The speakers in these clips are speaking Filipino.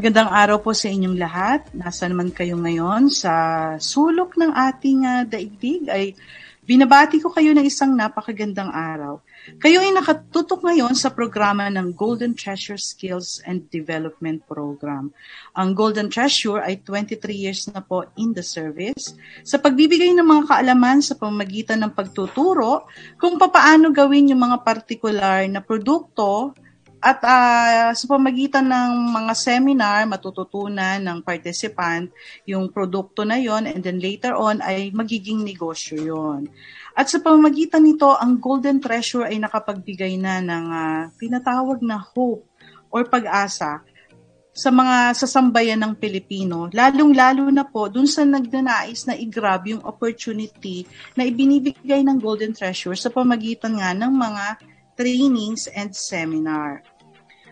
Magandang araw po sa inyong lahat. Nasaan man kayo ngayon sa sulok ng ating uh, daigdig ay binabati ko kayo ng isang napakagandang araw. Kayo ay nakatutok ngayon sa programa ng Golden Treasure Skills and Development Program. Ang Golden Treasure ay 23 years na po in the service sa pagbibigay ng mga kaalaman sa pamagitan ng pagtuturo kung papaano gawin yung mga partikular na produkto at uh, sa pamagitan ng mga seminar, matututunan ng participant yung produkto na yon and then later on ay magiging negosyo yon. At sa pamamagitan nito, ang Golden Treasure ay nakapagbigay na ng uh, tinatawag na hope or pag-asa sa mga sasambayan ng Pilipino, lalong-lalo na po dun sa nagdanais na i-grab yung opportunity na ibinibigay ng Golden Treasure sa pamagitan nga ng mga trainings and seminar.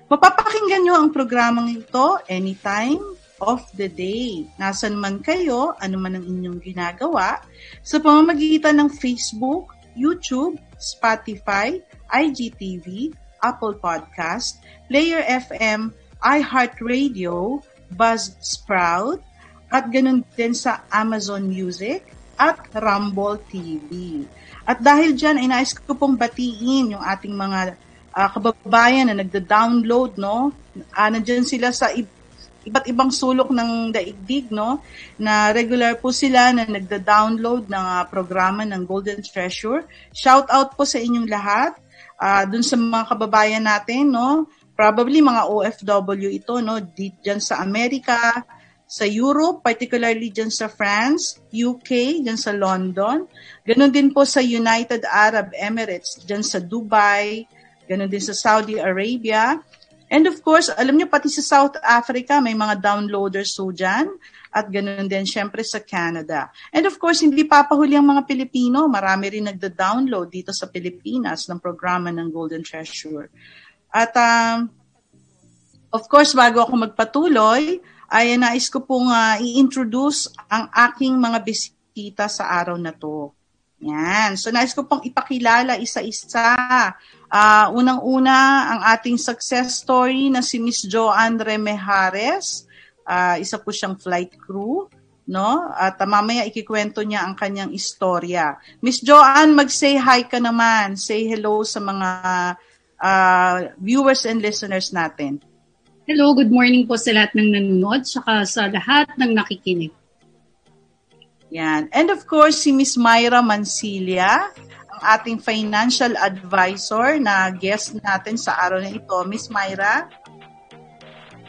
Mapapakinggan nyo ang programang ito anytime of the day. Nasaan man kayo, ano man ang inyong ginagawa, sa pamamagitan ng Facebook, YouTube, Spotify, IGTV, Apple Podcast, Player FM, iHeartRadio, Buzzsprout, at ganun din sa Amazon Music at Rumble TV. At dahil dyan, ay nais ko pong batiin yung ating mga uh, kababayan na nagda-download, no? Uh, nandyan sila sa iba't ibang sulok ng daigdig, no? Na regular po sila na nagda-download ng uh, programa ng Golden Treasure. Shout out po sa inyong lahat. Uh, dun sa mga kababayan natin, no? Probably mga OFW ito, no? Diyan sa Amerika, sa Europe, particularly dyan sa France, UK, dyan sa London. Ganon din po sa United Arab Emirates, dyan sa Dubai, ganon din sa Saudi Arabia. And of course, alam niyo pati sa South Africa, may mga downloaders so dyan. At ganon din syempre sa Canada. And of course, hindi papahuli ang mga Pilipino. Marami rin nagda-download dito sa Pilipinas ng programa ng Golden Treasure. At um, of course, bago ako magpatuloy, ay nais ko pong uh, i-introduce ang aking mga bisita sa araw na to. Yan. So nais ko pong ipakilala isa-isa. Uh, Unang-una, ang ating success story na si Miss Joanne Remejares. Uh, isa po siyang flight crew. No? At uh, mamaya ikikwento niya ang kanyang istorya. Miss Joanne, mag-say hi ka naman. Say hello sa mga uh, viewers and listeners natin. Hello, good morning po sa lahat ng nanonood, saka sa lahat ng nakikinig. Yan. And of course, si Miss Myra Mancilia, ating financial advisor na guest natin sa araw na ito. Miss Myra?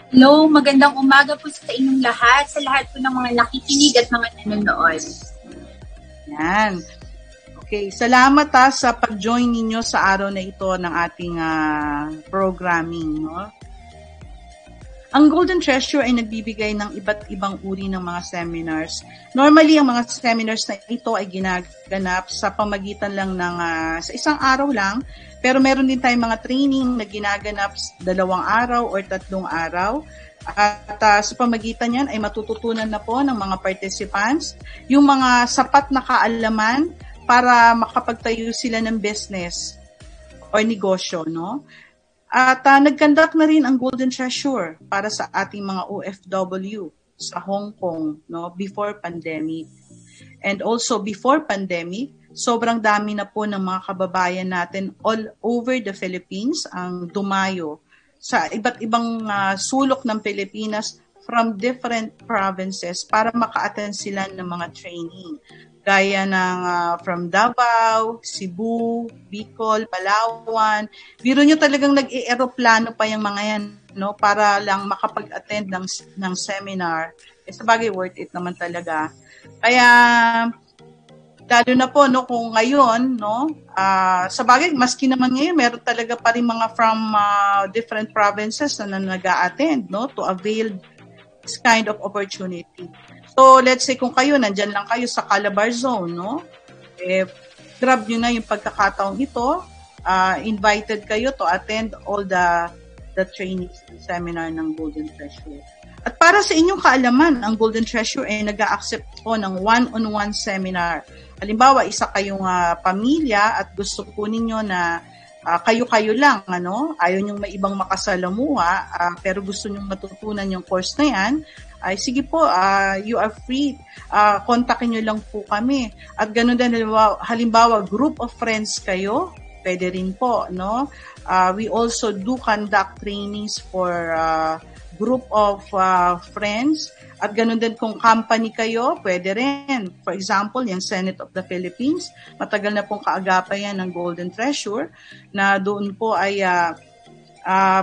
Hello, magandang umaga po sa inyong lahat, sa lahat po ng mga nakikinig at mga nanonood. Yan. Okay, salamat ha sa pag-join ninyo sa araw na ito ng ating uh, programming. No? Ang Golden Treasure ay nagbibigay ng iba't ibang uri ng mga seminars. Normally, ang mga seminars na ito ay ginaganap sa pamagitan lang ng uh, sa isang araw lang, pero meron din tayong mga training na ginaganap dalawang araw or tatlong araw. At uh, sa pamagitan yan ay matututunan na po ng mga participants yung mga sapat na kaalaman para makapagtayo sila ng business or negosyo, no? At uh, nag-conduct na rin ang Golden Treasure para sa ating mga OFW sa Hong Kong no before pandemic. And also before pandemic, sobrang dami na po ng mga kababayan natin all over the Philippines ang dumayo sa iba't ibang uh, sulok ng Pilipinas from different provinces para maka-attend sila ng mga training gaya ng uh, from Davao, Cebu, Bicol, Palawan. Biro nyo talagang nag-eroplano pa yung mga yan no para lang makapag-attend ng ng seminar. Eh, sa bagay worth it naman talaga. Kaya lalo na po no kung ngayon no uh, sa bagay maski naman ngayon meron talaga pa rin mga from uh, different provinces na nag-a-attend no to avail this kind of opportunity. So, let's say kung kayo, nandyan lang kayo sa Calabar Zone, no? Eh, grab nyo na yung pagkakataong ito. Uh, invited kayo to attend all the the trainings and seminar ng Golden Treasure. At para sa inyong kaalaman, ang Golden Treasure ay nag accept po ng one-on-one seminar. Halimbawa, isa kayong uh, pamilya at gusto po ninyo na uh, kayo-kayo lang, ano? Ayaw niyong may ibang makasalamuha, uh, pero gusto niyong matutunan yung course na yan, ay sige po, uh, you are free. Uh, kontakin niyo lang po kami. At ganun din, halimbawa, halimbawa, group of friends kayo, pwede rin po, no? Uh, we also do conduct trainings for uh, group of uh, friends at ganun din kung company kayo, pwede rin. For example, yung Senate of the Philippines, matagal na pong kaagapay yan ng Golden Treasure na doon po ay uh, uh,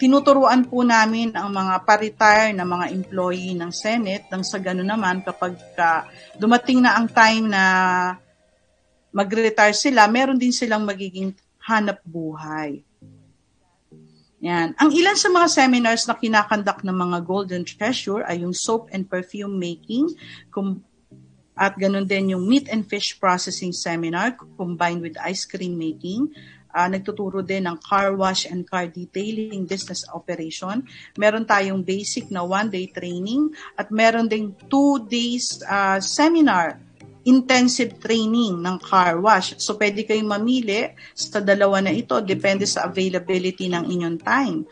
tinuturuan po namin ang mga pa-retire na mga employee ng Senate nang sa ganun naman kapag uh, dumating na ang time na mag-retire sila, meron din silang magiging hanap buhay. Yan. Ang ilan sa mga seminars na kinakandak ng mga Golden Treasure ay yung soap and perfume making, kum- at ganun din yung meat and fish processing seminar combined with ice cream making. Uh, nagtuturo din ng car wash and car detailing business operation. Meron tayong basic na one-day training at meron ding two days uh, seminar intensive training ng car wash. So, pwede kayong mamili sa dalawa na ito, depende sa availability ng inyong time.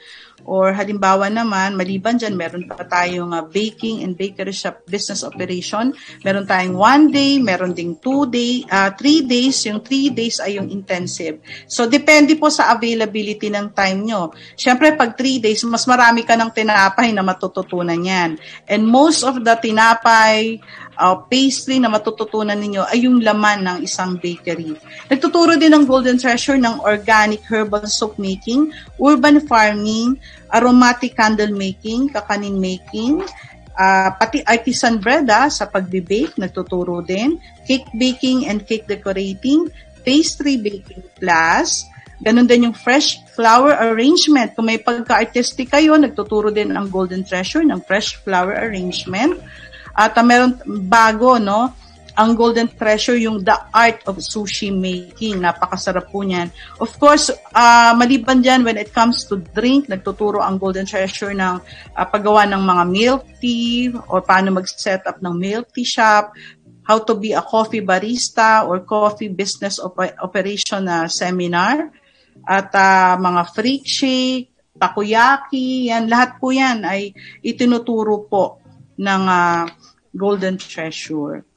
Or halimbawa naman, maliban dyan, meron pa tayong uh, baking and bakery shop business operation. Meron tayong one day, meron ding two day, uh, three days. Yung three days ay yung intensive. So, depende po sa availability ng time nyo. Siyempre, pag three days, mas marami ka ng tinapay na matututunan yan. And most of the tinapay, uh, pastry na matututunan ninyo ay yung laman ng isang bakery. Nagtuturo din ng Golden Treasure ng organic herbal soap making, urban farming, aromatic candle making, kakanin making, uh, pati artisan bread ah, sa pagbe-bake, nagtuturo din, cake baking and cake decorating, pastry baking class, Ganon din yung fresh flower arrangement. Kung may pagka-artistic kayo, nagtuturo din ang Golden Treasure ng fresh flower arrangement. At uh, meron bago, no? Ang Golden Treasure, yung The Art of Sushi Making. Napakasarap po niyan. Of course, uh, maliban dyan, when it comes to drink, nagtuturo ang Golden Treasure ng uh, paggawa ng mga milk tea or paano mag-set up ng milk tea shop, how to be a coffee barista or coffee business op- operation uh, seminar, at uh, mga freak shake, takoyaki, yan, lahat po yan ay itinuturo po ng uh, Golden Treasure.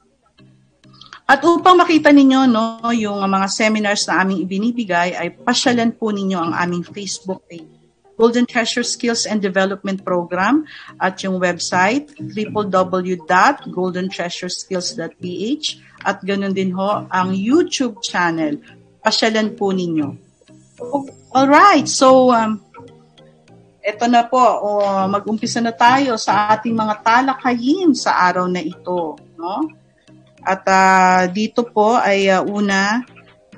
At upang makita ninyo no, yung mga seminars na aming ibinibigay, ay pasyalan po ninyo ang aming Facebook page. Golden Treasure Skills and Development Program at yung website www.goldentreasureskills.ph at ganun din ho ang YouTube channel. Pasyalan po ninyo. All right, so um, eto na po, oh, mag-umpisa na tayo sa ating mga talakayin sa araw na ito, no? At uh, dito po ay uh, una,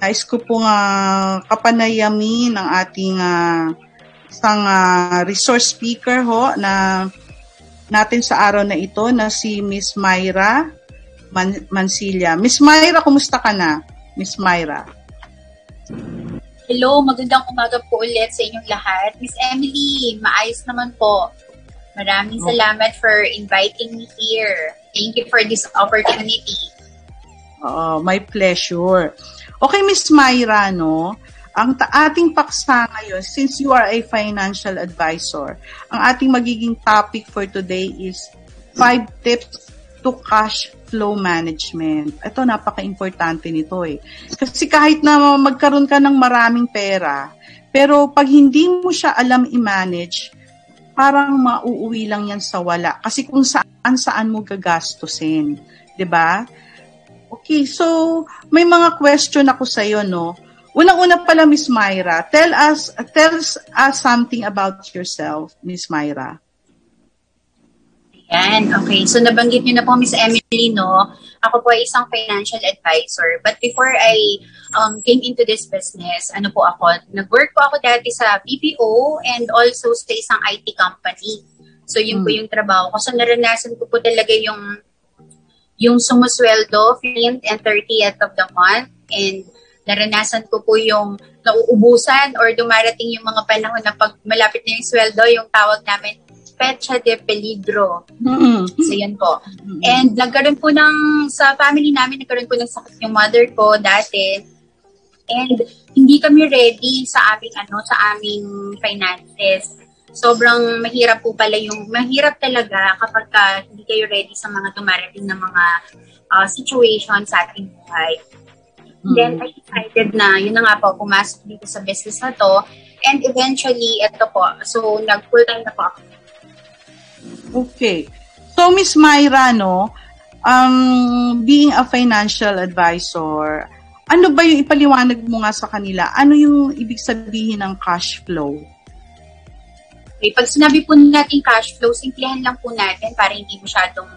nais ko pong uh, kapanayamin ng ating uh, isang uh, resource speaker ho na natin sa araw na ito na si Miss Myra Man- Mansilla. Miss Myra, kumusta ka na? Miss Myra. Hello, magandang umaga po ulit sa inyong lahat. Miss Emily, maayos naman po. Maraming okay. salamat for inviting me here. Thank you for this opportunity. Oh, my pleasure. Okay, Miss Myra, no? Ang ta- ating paksa ngayon, since you are a financial advisor, ang ating magiging topic for today is five tips to cash flow management. Ito, napaka-importante nito eh. Kasi kahit na magkaroon ka ng maraming pera, pero pag hindi mo siya alam i-manage, parang mauuwi lang yan sa wala. Kasi kung saan saan mo gagastusin. ba? Diba? Okay, so may mga question ako sa iyo, no? Unang-una pala, Miss Myra, tell us, tell us something about yourself, Miss Myra. Yan, okay. So nabanggit niyo na po Miss Emily, no? Ako po ay isang financial advisor. But before I um, came into this business, ano po ako, nag-work po ako dati sa BPO and also sa isang IT company. So yun hmm. po yung trabaho ko. So naranasan ko po talaga yung yung sumusweldo 15th and 30th of the month and naranasan ko po yung nauubusan or dumarating yung mga panahon na pag malapit na yung sweldo, yung tawag namin Pecha de Peligro. Mm-hmm. So, yun po. Mm-hmm. And nagkaroon po ng, sa family namin, nagkaroon po ng sakit yung mother ko dati. And hindi kami ready sa aming ano, sa aming finances. Sobrang mahirap po pala yung, mahirap talaga kapag ka hindi kayo ready sa mga dumarating na mga uh, situation sa ating buhay. Mm-hmm. Then I decided na, yun na nga po, pumasok dito sa business na to. And eventually, ito po, so nag-full time na po ako. Okay. So, Miss Myra, no, um, being a financial advisor, ano ba yung ipaliwanag mo nga sa kanila? Ano yung ibig sabihin ng cash flow? Okay, pag sinabi po natin cash flow, simplihan lang po natin para hindi masyadong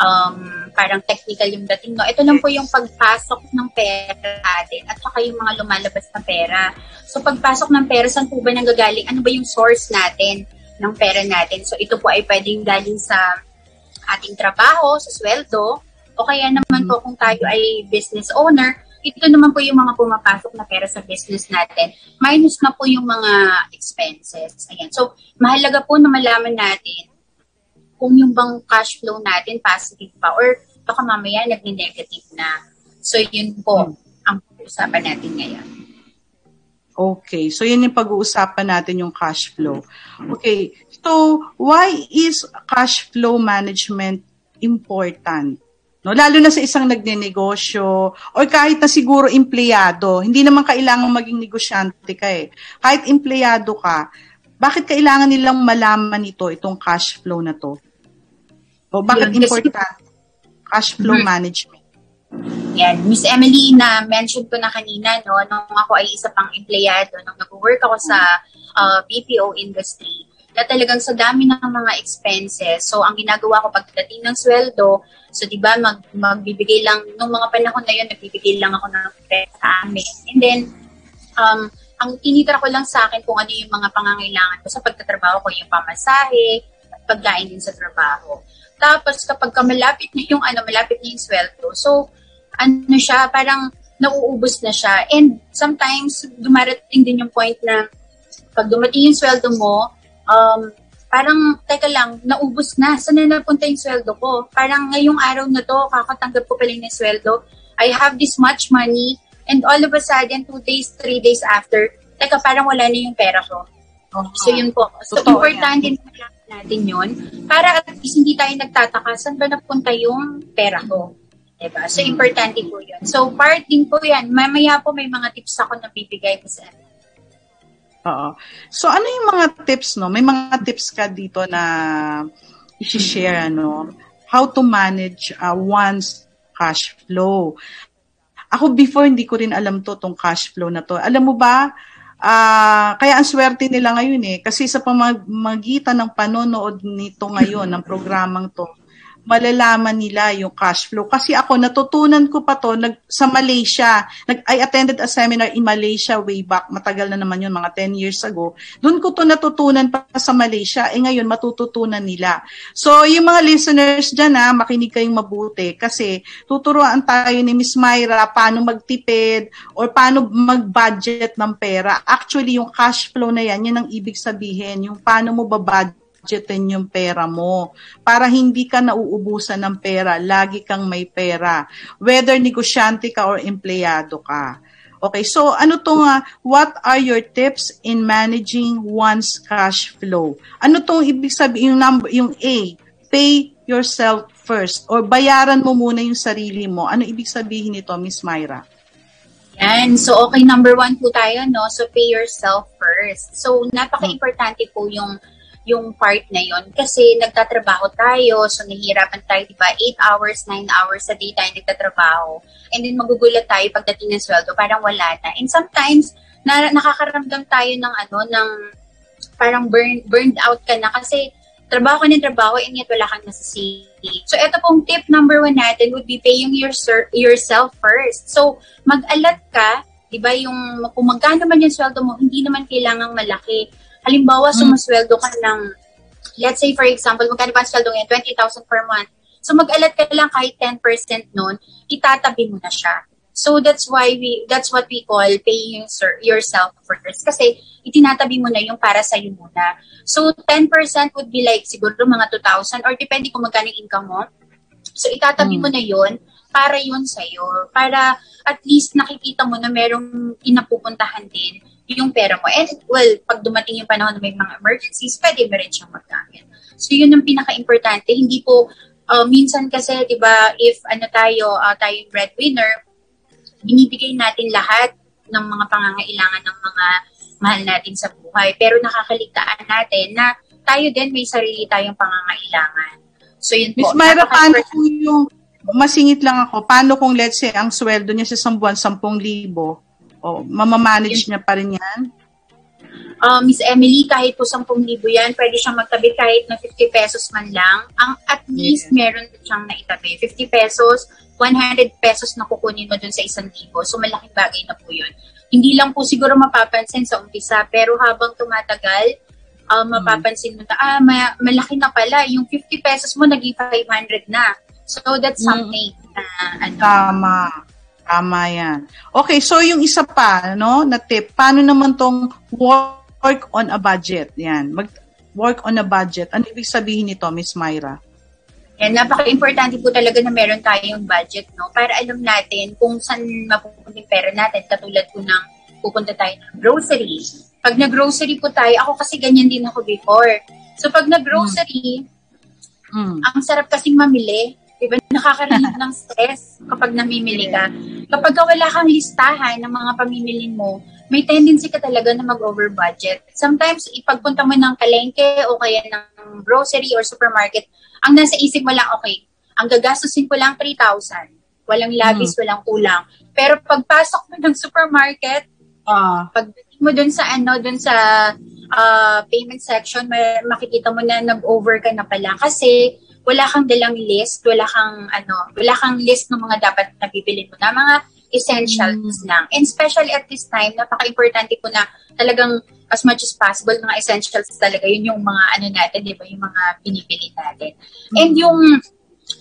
um, parang technical yung dating. No? Ito lang po yung pagpasok ng pera natin at saka yung mga lumalabas na pera. So pagpasok ng pera, saan po ba nanggagaling? Ano ba yung source natin ng pera natin? So ito po ay pwedeng galing sa ating trabaho, sa sweldo, o kaya naman po kung tayo ay business owner, ito naman po yung mga pumapasok na pera sa business natin. Minus na po yung mga expenses. Ayan. So, mahalaga po na malaman natin kung yung bang cash flow natin positive pa or baka mamaya nag-negative na. So, yun po ang pag-uusapan natin ngayon. Okay. So, yun yung pag-uusapan natin yung cash flow. Okay. So, why is cash flow management important? No, lalo na sa isang nagnenegosyo or kahit na siguro empleyado, hindi naman kailangan maging negosyante ka eh. Kahit empleyado ka, bakit kailangan nilang malaman ito, itong cash flow na to? O bakit Yun, important cash flow mm-hmm. management? Yan, Miss Emily, na mention ko na kanina, no, nung ako ay isa pang empleyado, nung nag-work ako sa uh, BPO industry, na talagang sa dami ng mga expenses. So, ang ginagawa ko pagdating ng sweldo, so di ba mag, magbibigay lang, nung mga panahon na yun, nagbibigay lang ako ng rent sa amin. And then, um, ang tinitira ko lang sa akin kung ano yung mga pangangailangan ko sa pagtatrabaho ko, yung pamasahe, pagkain din sa trabaho. Tapos, kapag ka malapit na yung, ano, malapit na yung sweldo, so, ano siya, parang nauubos na siya. And sometimes, dumarating din yung point na pag dumating yung sweldo mo, um, parang, teka lang, naubos na. Saan na napunta yung sweldo ko? Parang ngayong araw na to, kakatanggap ko pala yung sweldo. I have this much money, and all of a sudden, two days, three days after, teka, parang wala na yung pera ko. Uh-huh. So, yun po. So, Totoo importante yan. na natin yun para at least hindi tayo nagtataka saan ba napunta yung pera ko. Diba? So, importante po yun. So, part din po yan. Mamaya po may mga tips ako na bibigay po sa Oo. So ano yung mga tips no? May mga tips ka dito na i-share ano? How to manage uh, one's cash flow. Ako before hindi ko rin alam to tong cash flow na to. Alam mo ba? Uh, kaya ang swerte nila ngayon eh kasi sa pamamagitan ng panonood nito ngayon ng programang to malalaman nila yung cash flow. Kasi ako, natutunan ko pa to nag, sa Malaysia. Nag, I attended a seminar in Malaysia way back. Matagal na naman yun, mga 10 years ago. Doon ko to natutunan pa sa Malaysia. Eh ngayon, matututunan nila. So, yung mga listeners dyan ha, makinig kayong mabuti. Kasi tuturuan tayo ni Miss Myra paano magtipid or paano mag-budget ng pera. Actually, yung cash flow na yan, yan ang ibig sabihin. Yung paano mo ba-budget budgetin yung pera mo para hindi ka nauubusan ng pera, lagi kang may pera, whether negosyante ka or empleyado ka. Okay, so ano to nga, what are your tips in managing one's cash flow? Ano tong ibig sabihin yung number yung A, pay yourself first or bayaran mo muna yung sarili mo. Ano ibig sabihin nito, Miss Myra? Yan. So, okay, number one po tayo, no? So, pay yourself first. So, napaka-importante po yung yung part na yon kasi nagtatrabaho tayo, so nahihirapan tayo, di ba, 8 hours, 9 hours sa day tayo nagtatrabaho. And then magugulat tayo pagdating ng sweldo, parang wala na. And sometimes, na, nakakaramdam tayo ng ano, ng parang burn, burned out ka na kasi trabaho ka ng trabaho and yet wala kang nasasili. So, ito pong tip number one natin would be paying your, yourself first. So, mag-alat ka, di ba, yung kung magkano man yung sweldo mo, hindi naman kailangang malaki Halimbawa, mm. sumasweldo ka ng, let's say for example, magkano pa ang sweldo ngayon? 20,000 per month. So mag-alat ka lang kahit 10% nun, itatabi mo na siya. So that's why we that's what we call paying yourself first kasi itinatabi mo na yung para sa iyo muna. So 10% would be like siguro mga 2,000 or depende kung magkano yung income mo. So itatabi mm. mo na yon para yun sa'yo. Para at least nakikita mo na merong pinapupuntahan din yung pera mo. And well, pag dumating yung panahon na may mga emergencies, pwede mo rin siyang magamit. So yun ang pinaka-importante. Hindi po, uh, minsan kasi, di ba, if ano tayo, uh, tayo yung breadwinner, binibigay natin lahat ng mga pangangailangan ng mga mahal natin sa buhay. Pero nakakaligtaan natin na tayo din may sarili tayong pangangailangan. So yun Miss po. Myra, paano po yung, masingit lang ako, paano kung let's say ang sweldo niya sa isang buwan, 10,000, o mamamanage niya pa rin yan? Uh, Miss Emily, kahit po 10,000 yan, pwede siyang magtabi kahit na 50 pesos man lang. Ang at least yeah. meron siyang naitabi. 50 pesos, 100 pesos na kukunin mo dun sa 1,000. So malaking bagay na po yun. Hindi lang po siguro mapapansin sa umpisa, pero habang tumatagal, uh, mapapansin mo na, ah, may, malaki na pala. Yung 50 pesos mo, naging 500 na. So, that's mm. something na, ano. Tama. Tama yan. Okay, so yung isa pa, no, na tip, paano naman tong work on a budget? Yan, mag work on a budget. Ano ibig sabihin nito, Miss Myra? Yan, napaka-importante po talaga na meron tayong budget, no? Para alam natin kung saan mapupunta yung pera natin. Katulad po ng pupunta tayo ng grocery. Pag nag-grocery po tayo, ako kasi ganyan din ako before. So pag nag-grocery, mm. ang sarap kasing mamili. Diba? Nakaka-relieve ng stress kapag namimili ka. Kapag wala kang listahan ng mga pamimili mo, may tendency ka talaga na mag-over budget. Sometimes, ipagpunta mo ng palengke o kaya ng grocery or supermarket, ang nasa isip mo lang, okay, ang gagastusin ko lang 3,000. Walang labis, hmm. walang kulang. Pero pagpasok mo ng supermarket, uh, pag mo dun sa ano, dun sa uh, payment section, may, makikita mo na nag-over ka na pala kasi wala kang dalang list, wala kang ano, wala kang list ng mga dapat na bibili mo na mga essentials mm. lang. And especially at this time, napaka-importante po na talagang as much as possible, mga essentials talaga, yun yung mga ano natin, di ba, yung mga binibili natin. Mm. And yung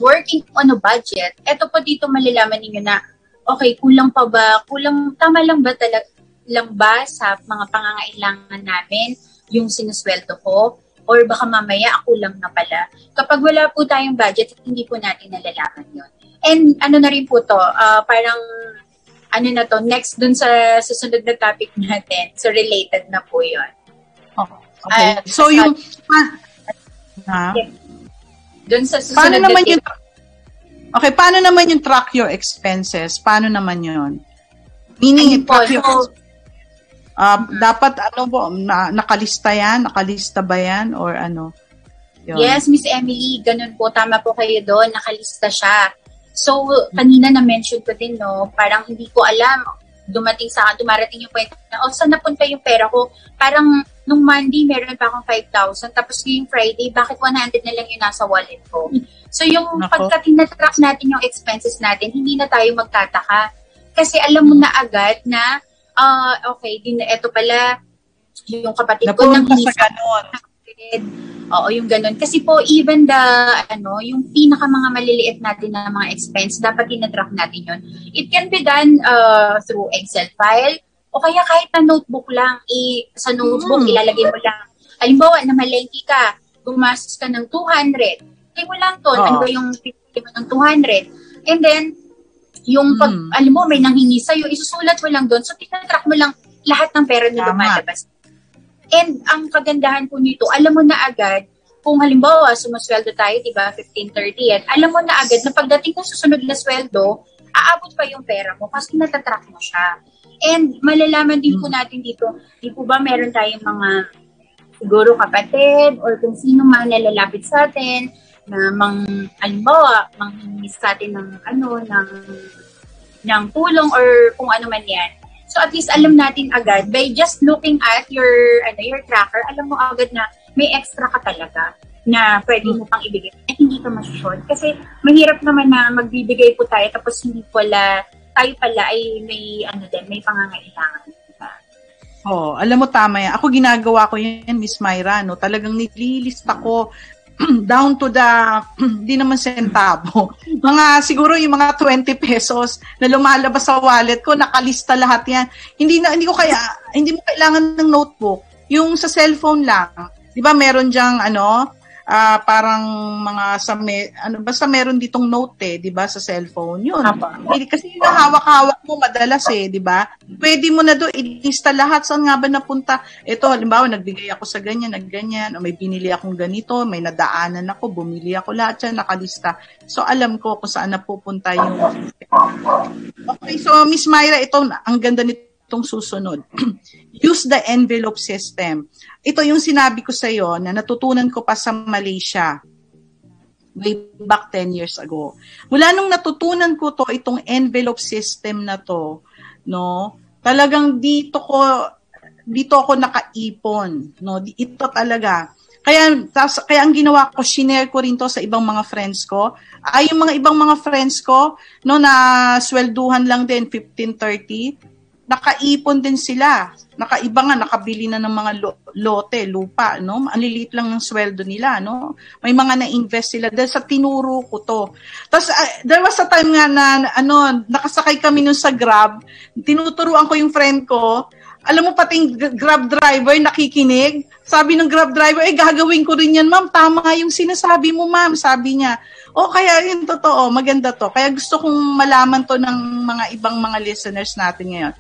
working on a budget, eto po dito malalaman ninyo na, okay, kulang pa ba, kulang, tama lang ba talaga, lang ba sa mga pangangailangan namin yung sinusweldo ko? Or baka mamaya ako lang na pala. Kapag wala po tayong budget, hindi po natin nalalaman yun. And ano na rin po to, uh, parang ano na to, next dun sa susunod na topic natin. So related na po yun. Oh, okay. Uh, so yung... Ha? Yeah. Dun sa susunod paano naman yung, Okay, paano naman yung track your expenses? Paano naman yun? Meaning, track your so, Uh, dapat ano po, na, nakalista yan? Nakalista ba yan? Or ano? Yun. Yes, Miss Emily, ganun po. Tama po kayo doon. Nakalista siya. So, kanina na-mention ko din, no, parang hindi ko alam, dumating sa akin, dumarating yung point na, oh, saan napunta yung pera ko? Parang, nung Monday, meron pa akong 5,000. Tapos yung Friday, bakit 100 na lang yung nasa wallet ko? So, yung pagka tinatrack natin yung expenses natin, hindi na tayo magtataka. Kasi alam mo na agad na ah, uh, okay, din ito pala, yung kapatid ko nang sa ganon. Oo, yung ganun. Kasi po, even the, ano, yung pinaka mga maliliit natin na mga expense, dapat tinatrack natin yun. It can be done uh, through Excel file, o kaya kahit na notebook lang, i, sa notebook, mm. ilalagay mo lang. Halimbawa, na malengki ka, gumastos ka ng 200, kaya mo lang to, oh. ano ba yung pinili mo ng 200. And then, yung pag, mm. alam mo, may nanghingi sa'yo, isusulat mo lang doon. So, tinatrack mo lang lahat ng pera na lumalabas. And ang kagandahan po nito, alam mo na agad, kung halimbawa, sumasweldo tayo, di ba, 15.30 yan, alam mo na agad na pagdating ng susunod na sweldo, aabot pa yung pera mo kasi natatrack mo siya. And malalaman din po hmm. natin dito, di po ba meron tayong mga siguro kapatid or kung sino man nalalapit sa atin na mang, halimbawa, manghingi sa atin ng, ano, ng, ng tulong or kung ano man yan. So at least alam natin agad by just looking at your ano your tracker, alam mo agad na may extra ka talaga na pwede mo pang ibigay at hindi ka mas-short. Kasi mahirap naman na magbibigay po tayo tapos hindi pala tayo pala ay may ano din, may pangangailangan. Oh, alam mo tama yan. Ako ginagawa ko yan, Miss Myra, no. Talagang nililista ko down to the, di naman sentabo. Mga, siguro yung mga 20 pesos na lumalabas sa wallet ko, nakalista lahat yan. Hindi na, hindi ko kaya, hindi mo kailangan ng notebook. Yung sa cellphone lang, di ba meron diyang, ano, ah, parang mga sa me, ano basta meron ditong note eh, 'di ba sa cellphone. 'Yun. Eh, kasi yung hawak-hawak mo madalas eh, 'di ba? Pwede mo na do ilista lahat saan nga ba napunta. Ito halimbawa nagbigay ako sa ganyan, nagganyan, o may binili akong ganito, may nadaanan ako, bumili ako lahat 'yan nakalista. So alam ko kung saan napupunta yung Okay, so Miss Myra, ito ang ganda nitong susunod. Use the envelope system. Ito yung sinabi ko sa iyo na natutunan ko pa sa Malaysia way back 10 years ago. Mula nung natutunan ko to itong envelope system na to, no, talagang dito ko dito ako nakaipon, no. Ito talaga. Kaya tas, kaya ang ginawa ko, shinare ko rin to sa ibang mga friends ko. Ay yung mga ibang mga friends ko, no, na swelduhan lang din 15 30, nakaipon din sila. Nakaiba nga nakabili na ng mga lo- lote, lupa, no? Ang liliit lang ng sweldo nila, no? May mga na-invest sila dahil sa tinuro ko to. Tapos uh, there was a time nga na ano, nakasakay kami nun sa Grab, tinuturuan ko yung friend ko, alam mo pati yung Grab driver nakikinig. Sabi ng Grab driver, eh gagawin ko rin yan, ma'am. Tama yung sinasabi mo, ma'am. Sabi niya, oh, kaya yun totoo, maganda to. Kaya gusto kong malaman to ng mga ibang mga listeners natin ngayon.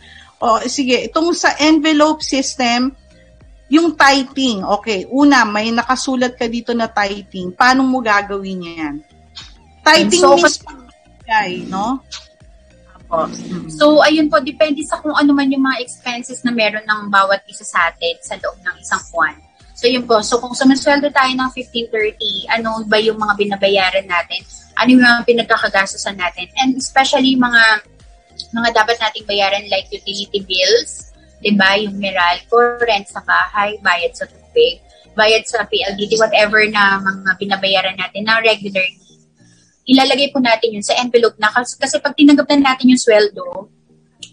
O sige, itong sa envelope system, yung typing, okay, una, may nakasulat ka dito na typing. Paano mo gagawin yan? Typing so, means guy, no? So, ayun po, depende sa kung ano man yung mga expenses na meron ng bawat isa sa atin sa loob ng isang buwan. So, yun po. So, kung sumasweldo tayo ng 1530, ano ba yung mga binabayaran natin? Ano yung mga pinagkakagastosan natin? And especially mga mga dapat nating bayaran like utility bills, di ba? Yung Meralco, rent sa bahay, bayad sa tubig, bayad sa PLDT, whatever na mga binabayaran natin na regular ilalagay po natin yun sa envelope na kasi, kasi pag tinanggap na natin yung sweldo,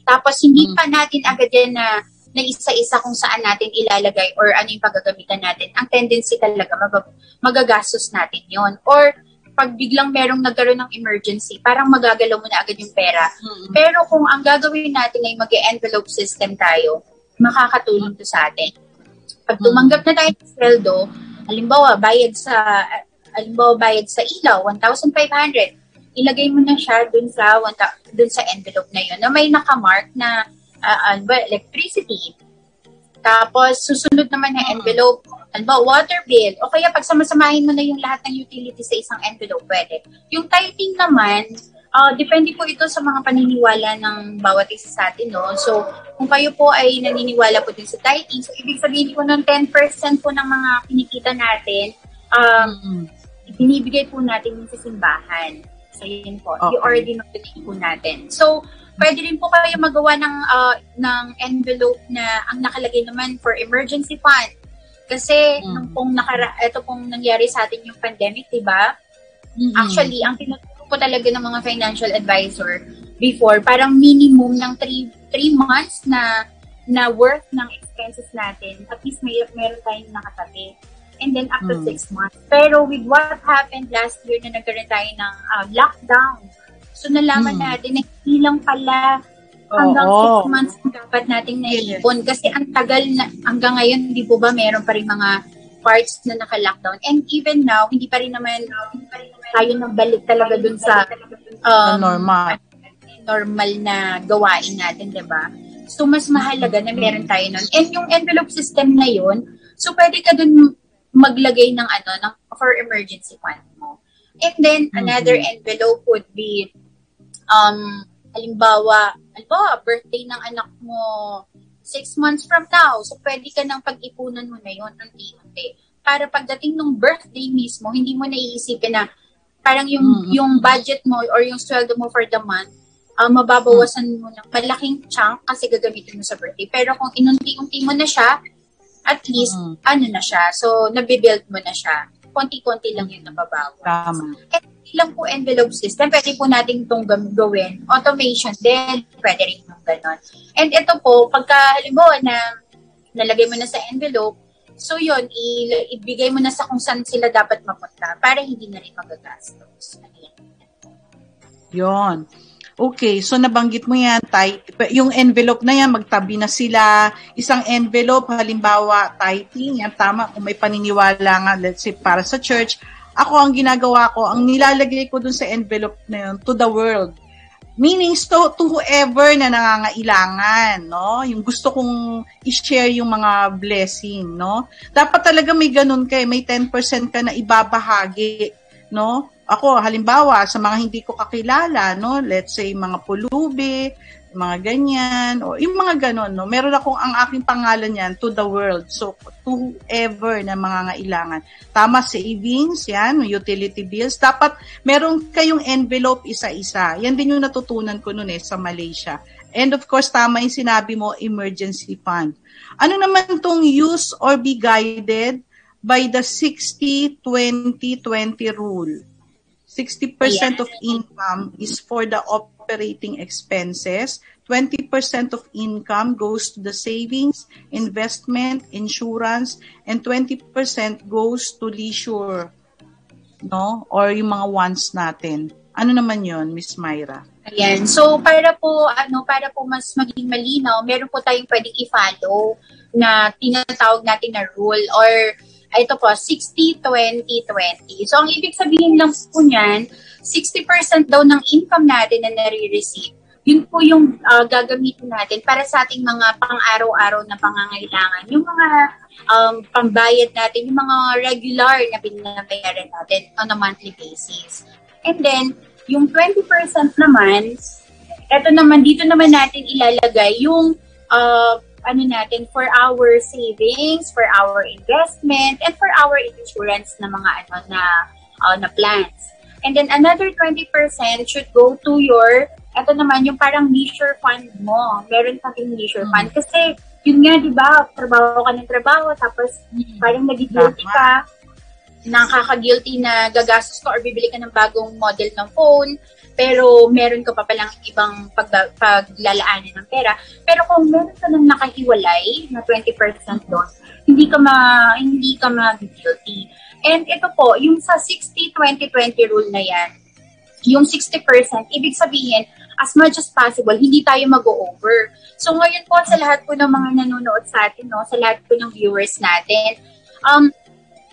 tapos hindi pa natin agad yan na, na isa-isa kung saan natin ilalagay or ano yung paggagamitan natin, ang tendency talaga mag- magagastos natin yon Or pag biglang merong nagkaroon ng emergency, parang magagalaw mo na agad yung pera. Mm-hmm. Pero kung ang gagawin natin ay mag-envelope system tayo, makakatulong to sa atin. Pag tumanggap na tayo ng sweldo, halimbawa, bayad sa alimbawa bayad sa ilaw, 1,500. Ilagay mo na siya dun sa, dun sa envelope na yun na may nakamark na uh, uh, electricity. Tapos, susunod naman na envelope, halimbawa water bill, o kaya pag samasamahin mo na yung lahat ng utilities sa isang envelope, pwede. Yung typing naman, uh, depende po ito sa mga paniniwala ng bawat isa sa atin, no? So, kung kayo po ay naniniwala po din sa typing, so ibig sabihin po ng 10% po ng mga kinikita natin, um, mm-hmm binibigay po natin sa simbahan. So, yun po. Okay. I-order po natin. So, pwede rin po kayo magawa ng, uh, ng envelope na ang nakalagay naman for emergency fund. Kasi, mm. nung pong nakara, ito pong nangyari sa atin yung pandemic, di ba? Mm-hmm. Actually, ang tinuturo po talaga ng mga financial advisor before, parang minimum ng 3 months na na worth ng expenses natin, at least may meron tayong nakatabi and then up to mm. six months. Pero with what happened last year na nagkaroon tayo ng uh, lockdown, so nalaman mm. natin na hindi lang pala hanggang oh, six months dapat nating naipon. Kasi ang tagal na, hanggang ngayon, hindi po ba meron pa rin mga parts na naka-lockdown. And even now, hindi pa rin naman, hindi pa rin naman tayo nabalik talaga dun sa um, normal normal na gawain natin, di ba? So, mas mahalaga na meron tayo nun. And yung envelope system na yun, so pwede ka dun maglagay ng ano, ng for emergency fund mo. And then, mm-hmm. another envelope would be, um, halimbawa, halimbawa, birthday ng anak mo six months from now. So, pwede ka nang pag-ipunan mo na yun, unti-unti. Para pagdating ng birthday mismo, hindi mo naiisipin na parang yung, mm-hmm. yung budget mo or yung sweldo mo for the month, uh, mababawasan mo ng malaking chunk kasi gagamitin mo sa birthday. Pero kung inunti-unti mo na siya, at least, mm. ano na siya. So, nabibuild mo na siya. Konti-konti lang yung nababawas. Tama. At lang po envelope system, pwede po natin itong gawin. Automation din, pwede rin yung ganon. And ito po, pagka halimbawa na nalagay mo na sa envelope, so yun, i- ibigay mo na sa kung saan sila dapat mapunta para hindi na rin magagastos. Yun. Okay, so nabanggit mo yan, tay, yung envelope na yan, magtabi na sila. Isang envelope, halimbawa, tithing, yan tama, kung may paniniwala nga, let's say, para sa church, ako ang ginagawa ko, ang nilalagay ko dun sa envelope na yun, to the world. Meaning, to, to whoever na nangangailangan, no? Yung gusto kong i-share yung mga blessing, no? Dapat talaga may ganun kay, may 10% ka na ibabahagi, no? Ako, halimbawa, sa mga hindi ko kakilala, no, let's say, mga pulubi, mga ganyan, o yung mga ganon, no, meron akong ang aking pangalan yan, to the world. So, to whoever na mga ngailangan. Tama, savings, yan, utility bills. Dapat, meron kayong envelope isa-isa. Yan din yung natutunan ko noon eh, sa Malaysia. And of course, tama yung sinabi mo, emergency fund. Ano naman tong use or be guided by the 60-20-20 rule? 60% of income is for the operating expenses. 20% of income goes to the savings, investment, insurance, and 20% goes to leisure, no? Or yung mga wants natin. Ano naman yon Miss Myra? Ayan. So, para po, ano, para po mas maging malinaw, meron po tayong pwedeng i-follow na tinatawag natin na rule or ito po, 60-20-20. So, ang ibig sabihin lang po niyan, 60% daw ng income natin na nare-receive, yun po yung uh, gagamitin natin para sa ating mga pang-araw-araw na pangangailangan. Yung mga um, pambayad natin, yung mga regular na binabayaran natin on a monthly basis. And then, yung 20% naman, eto naman, dito naman natin ilalagay yung uh, ano natin, for our savings, for our investment, and for our insurance na mga ano na, uh, na plans. And then another 20% should go to your, ito naman yung parang leisure fund mo. Meron ka din leisure mm-hmm. fund. Kasi yun nga, di ba, trabaho ka ng trabaho, tapos mm-hmm. parang nag-guilty ka, nakaka-guilty na gagastos ka or bibili ka ng bagong model ng phone, pero meron ka pa palang ibang pag, paglalaanan ng pera. Pero kung meron ka nang nakahiwalay na 20% doon, hindi ka ma hindi ka ma-guilty. And ito po, yung sa 60-20-20 rule na yan, yung 60%, ibig sabihin, as much as possible, hindi tayo mag-over. So ngayon po sa lahat po ng mga nanonood sa atin, no, sa lahat po ng viewers natin, um,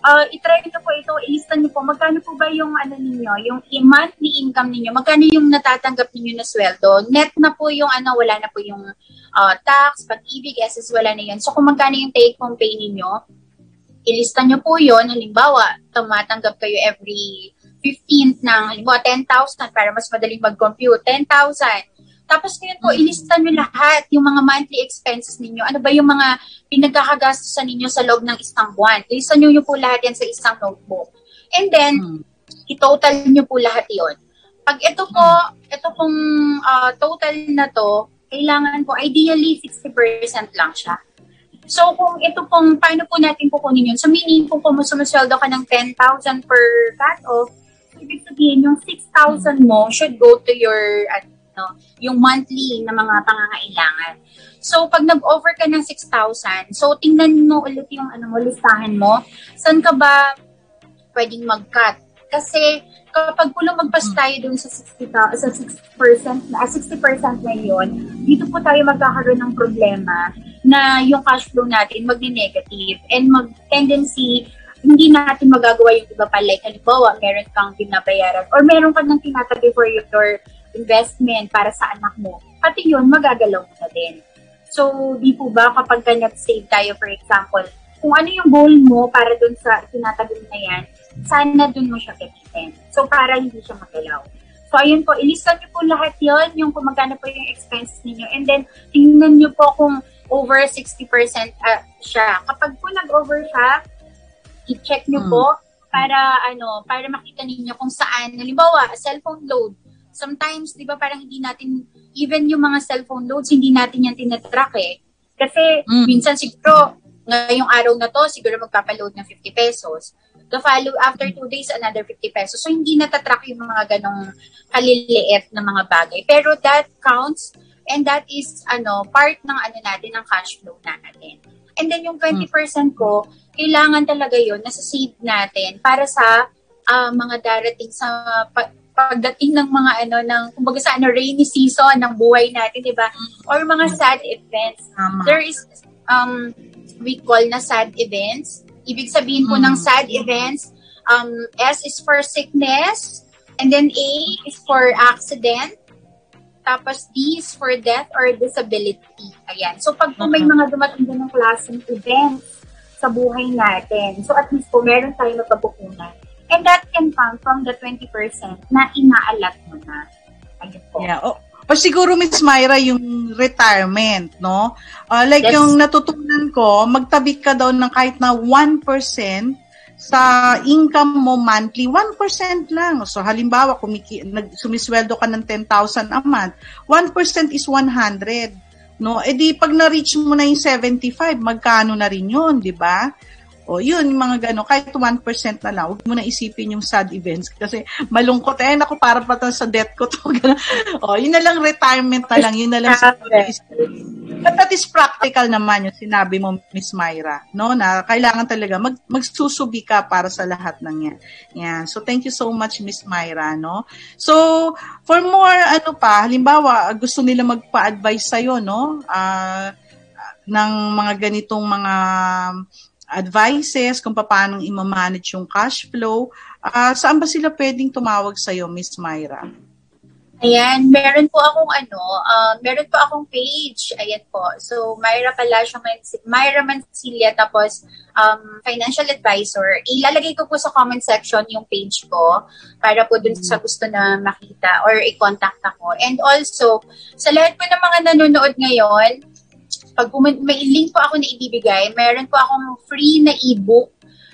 uh, itry nyo po ito, ilista nyo po, magkano po ba yung ano ninyo, yung monthly income ninyo, magkano yung natatanggap ninyo na sweldo, net na po yung ano, wala na po yung uh, tax, pag-ibig, SS, wala na yun. So kung magkano yung take-home pay ninyo, ilista nyo po yun, halimbawa, tumatanggap kayo every 15th ng, halimbawa, 10,000 para mas madaling mag-compute, 10,000 tapos ngayon po, ilista nyo lahat yung mga monthly expenses ninyo. Ano ba yung mga pinagkakagastusan ninyo sa loob ng isang buwan. Ilista nyo nyo po lahat yan sa isang notebook. And then, hmm. i-total nyo po lahat yon. Pag ito po, hmm. ito pong uh, total na to, kailangan po, ideally, 60% lang siya. So, kung ito pong, paano po natin kukunin yun? So, meaning, kung sumusweldo ka ng 10,000 per cut-off, ibig sabihin, yung 6,000 mo should go to your, uh, no? yung monthly na mga pangangailangan. So, pag nag-over ka ng 6,000, so tingnan mo ulit yung ano listahan mo, saan ka ba pwedeng mag-cut? Kasi kapag po lumagpas tayo dun sa 60 sa 6% na 60% na yun, dito po tayo magkakaroon ng problema na yung cash flow natin magne-negative and mag-tendency hindi natin magagawa yung iba pa. Like, halimbawa, meron kang binabayaran or meron kang nang tinatabi for your investment para sa anak mo, pati yun, magagalaw mo na din. So, di po ba kapag ka nag-save tayo, for example, kung ano yung goal mo para dun sa tinatagal na yan, sana dun mo siya gamitin. So, para hindi siya magalaw. So, ayun po, ilista niyo po lahat yon yung kung magkano po yung expenses ninyo. And then, tingnan niyo po kung over 60% uh, siya. Kapag po nag-over siya, i-check niyo hmm. po para ano, para makita niyo kung saan. Halimbawa, cellphone load sometimes, di ba, parang hindi natin, even yung mga cellphone loads, hindi natin yan tinatrack eh. Kasi, mm. minsan siguro, ngayong araw na to, siguro magpapaload ng 50 pesos. The follow, after two days, another 50 pesos. So, hindi natatrack yung mga ganong kaliliit na mga bagay. Pero that counts, and that is, ano, part ng ano natin, ng cash flow natin. And then, yung 20% ko, kailangan talaga yon nasa save natin para sa uh, mga darating sa pagdating ng mga ano ng kumbaga sa ano rainy season ng buhay natin, 'di ba? Or mga sad events. Tama. There is um we call na sad events. Ibig sabihin po Mm. ng sad events, um S is for sickness, and then A is for accident, tapos D is for death or disability. Ayan. So pag po may mga dumating ng klaseng events sa buhay natin, so at least po meron tayong mapagkukunan. And that can come from the 20% na inaalat mo na. Ayun po. Yeah. O, o siguro, Miss Myra, yung retirement, no? Ah, like Yes. yung natutunan ko, magtabi ka daw ng kahit na 1% sa income mo monthly, 1% lang. So, halimbawa, kumiki, nag, sumisweldo ka ng 10,000 a month, 1% is 100. No? E di, pag na-reach mo na yung 75, magkano na rin yun, di ba? O yun, mga gano'n, kahit 1% na lang, huwag mo na isipin yung sad events kasi malungkot, eh, naku, para pa sa death ko to. O, yun na lang, retirement na lang, yun na lang. is- But that is practical naman yung sinabi mo, Miss Myra, no, na kailangan talaga mag, magsusubi ka para sa lahat ng yan. Yan. So, thank you so much, Miss Myra, no. So, for more, ano pa, halimbawa, gusto nila magpa-advise sa'yo, no, ah, ng mga ganitong mga advices kung paano i-manage yung cash flow. Ah, saan ba sila pwedeng tumawag sa iyo, Miss Myra? Ayan, meron po akong ano, uh, meron po akong page. Ayan po. So, Myra Palacio, Myra Mancilia, tapos um, financial advisor. Ilalagay ko po sa comment section yung page ko para po dun sa gusto na makita or i-contact ako. And also, sa lahat po ng mga nanonood ngayon, pag pumun- may link po ako na ibibigay, meron po akong free na ebook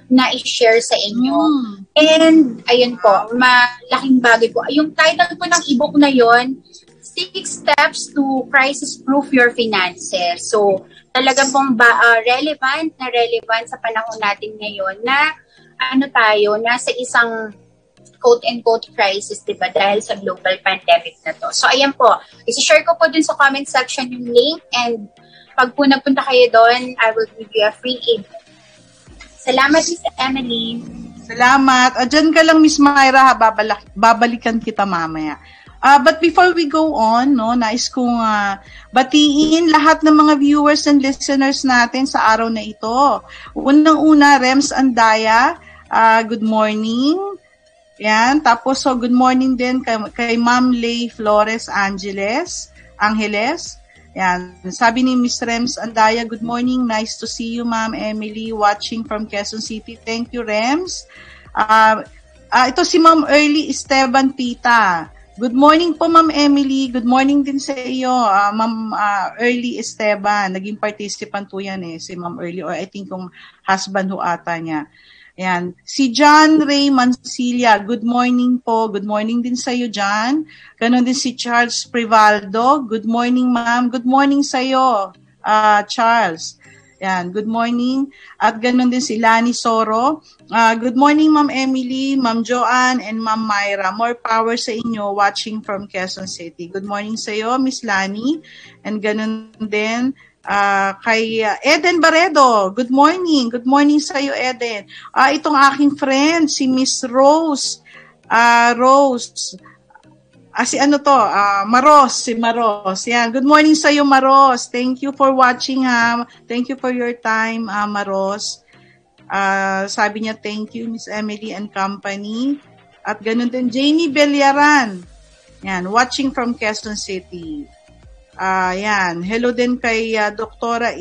na i-share sa inyo. Hmm. And, ayun po, malaking bagay po. Yung title po ng ebook na yon Six Steps to Crisis-Proof Your Finances. So, talagang pong ba, ah, relevant na relevant sa panahon natin ngayon na ano tayo, nasa isang quote-and-quote crisis, di ba, dahil sa global pandemic na to. So, ayan po. Isi-share ko po dun sa comment section yung link and pag po napunta kayo doon, I will give you a free ebook. Salamat, Miss Emily. Salamat. Ah, dyan ka lang, Miss Myra, ha? Babalik, babalikan kita mamaya. Ah, but before we go on, no, nais kong ah, batiin lahat ng mga viewers and listeners natin sa araw na ito. Unang-una, Rems Andaya, ah, good morning. Yan. Tapos, so good morning din kay, kay Ma'am Lay Flores Angeles, Angeles. Yan. Sabi ni Miss Rems Andaya, good morning. Nice to see you, Ma'am Emily, watching from Quezon City. Thank you, Rems. Ah, ah, ito si Ma'am Early Esteban Pita. Good morning po, Ma'am Emily. Good morning din sa iyo, ah, Ma'am ah, Early Esteban. Naging participant po yan eh, si Ma'am Early, or I think yung husband ho ata niya. Yan. Si John Ray Mancilia, good morning po. Good morning din sa iyo, John. Ganon din si Charles Privaldo. Good morning, ma'am. Good morning sa iyo, ah, Charles. Yan, good morning. At ganon din si Lani Soro. Ah, good morning, Ma'am Emily, Ma'am Joanne, and Ma'am Myra. More power sa inyo watching from Quezon City. Good morning sa iyo, Miss Lani. And ganon din ah, kay ah, Eden Baredo. Good morning. Good morning sa iyo, Eden. Ah, itong aking friend, si Miss Rose. Ah, Rose. Ah, si ano to? Ah, Maros, si Maros. Yan. Good morning sa iyo, Maros. Thank you for watching, ha. Thank you for your time, ah, Maros. Ah, sabi niya, thank you, Miss Emily and company. At ganun din, Jamie Belyaran. Yan, watching from Quezon City. Ah, yan. Hello din kay ah, Doktora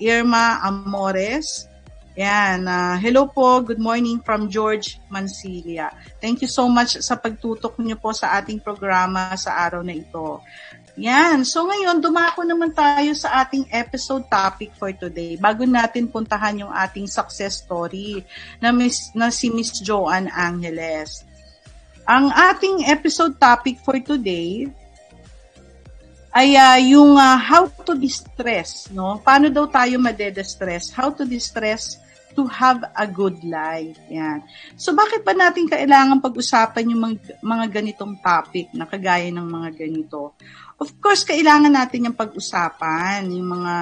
Irma Amores. Yan. ah, hello po. Good morning from George Mancilia. Thank you so much sa pagtutok niyo po sa ating programa sa araw na ito. Yan. So ngayon, dumako naman tayo sa ating episode topic for today. Bago natin puntahan yung ating success story na, Miss, na si Miss Joanne Angeles. Ang ating episode topic for today ay ah, yung ah, how to distress, no? Paano daw tayo made-distress? How to distress to have a good life. Yan. So bakit ba natin kailangan pag-usapan yung mga, mga ganitong topic na kagaya ng mga ganito? Of course, kailangan natin yung pag-usapan, yung mga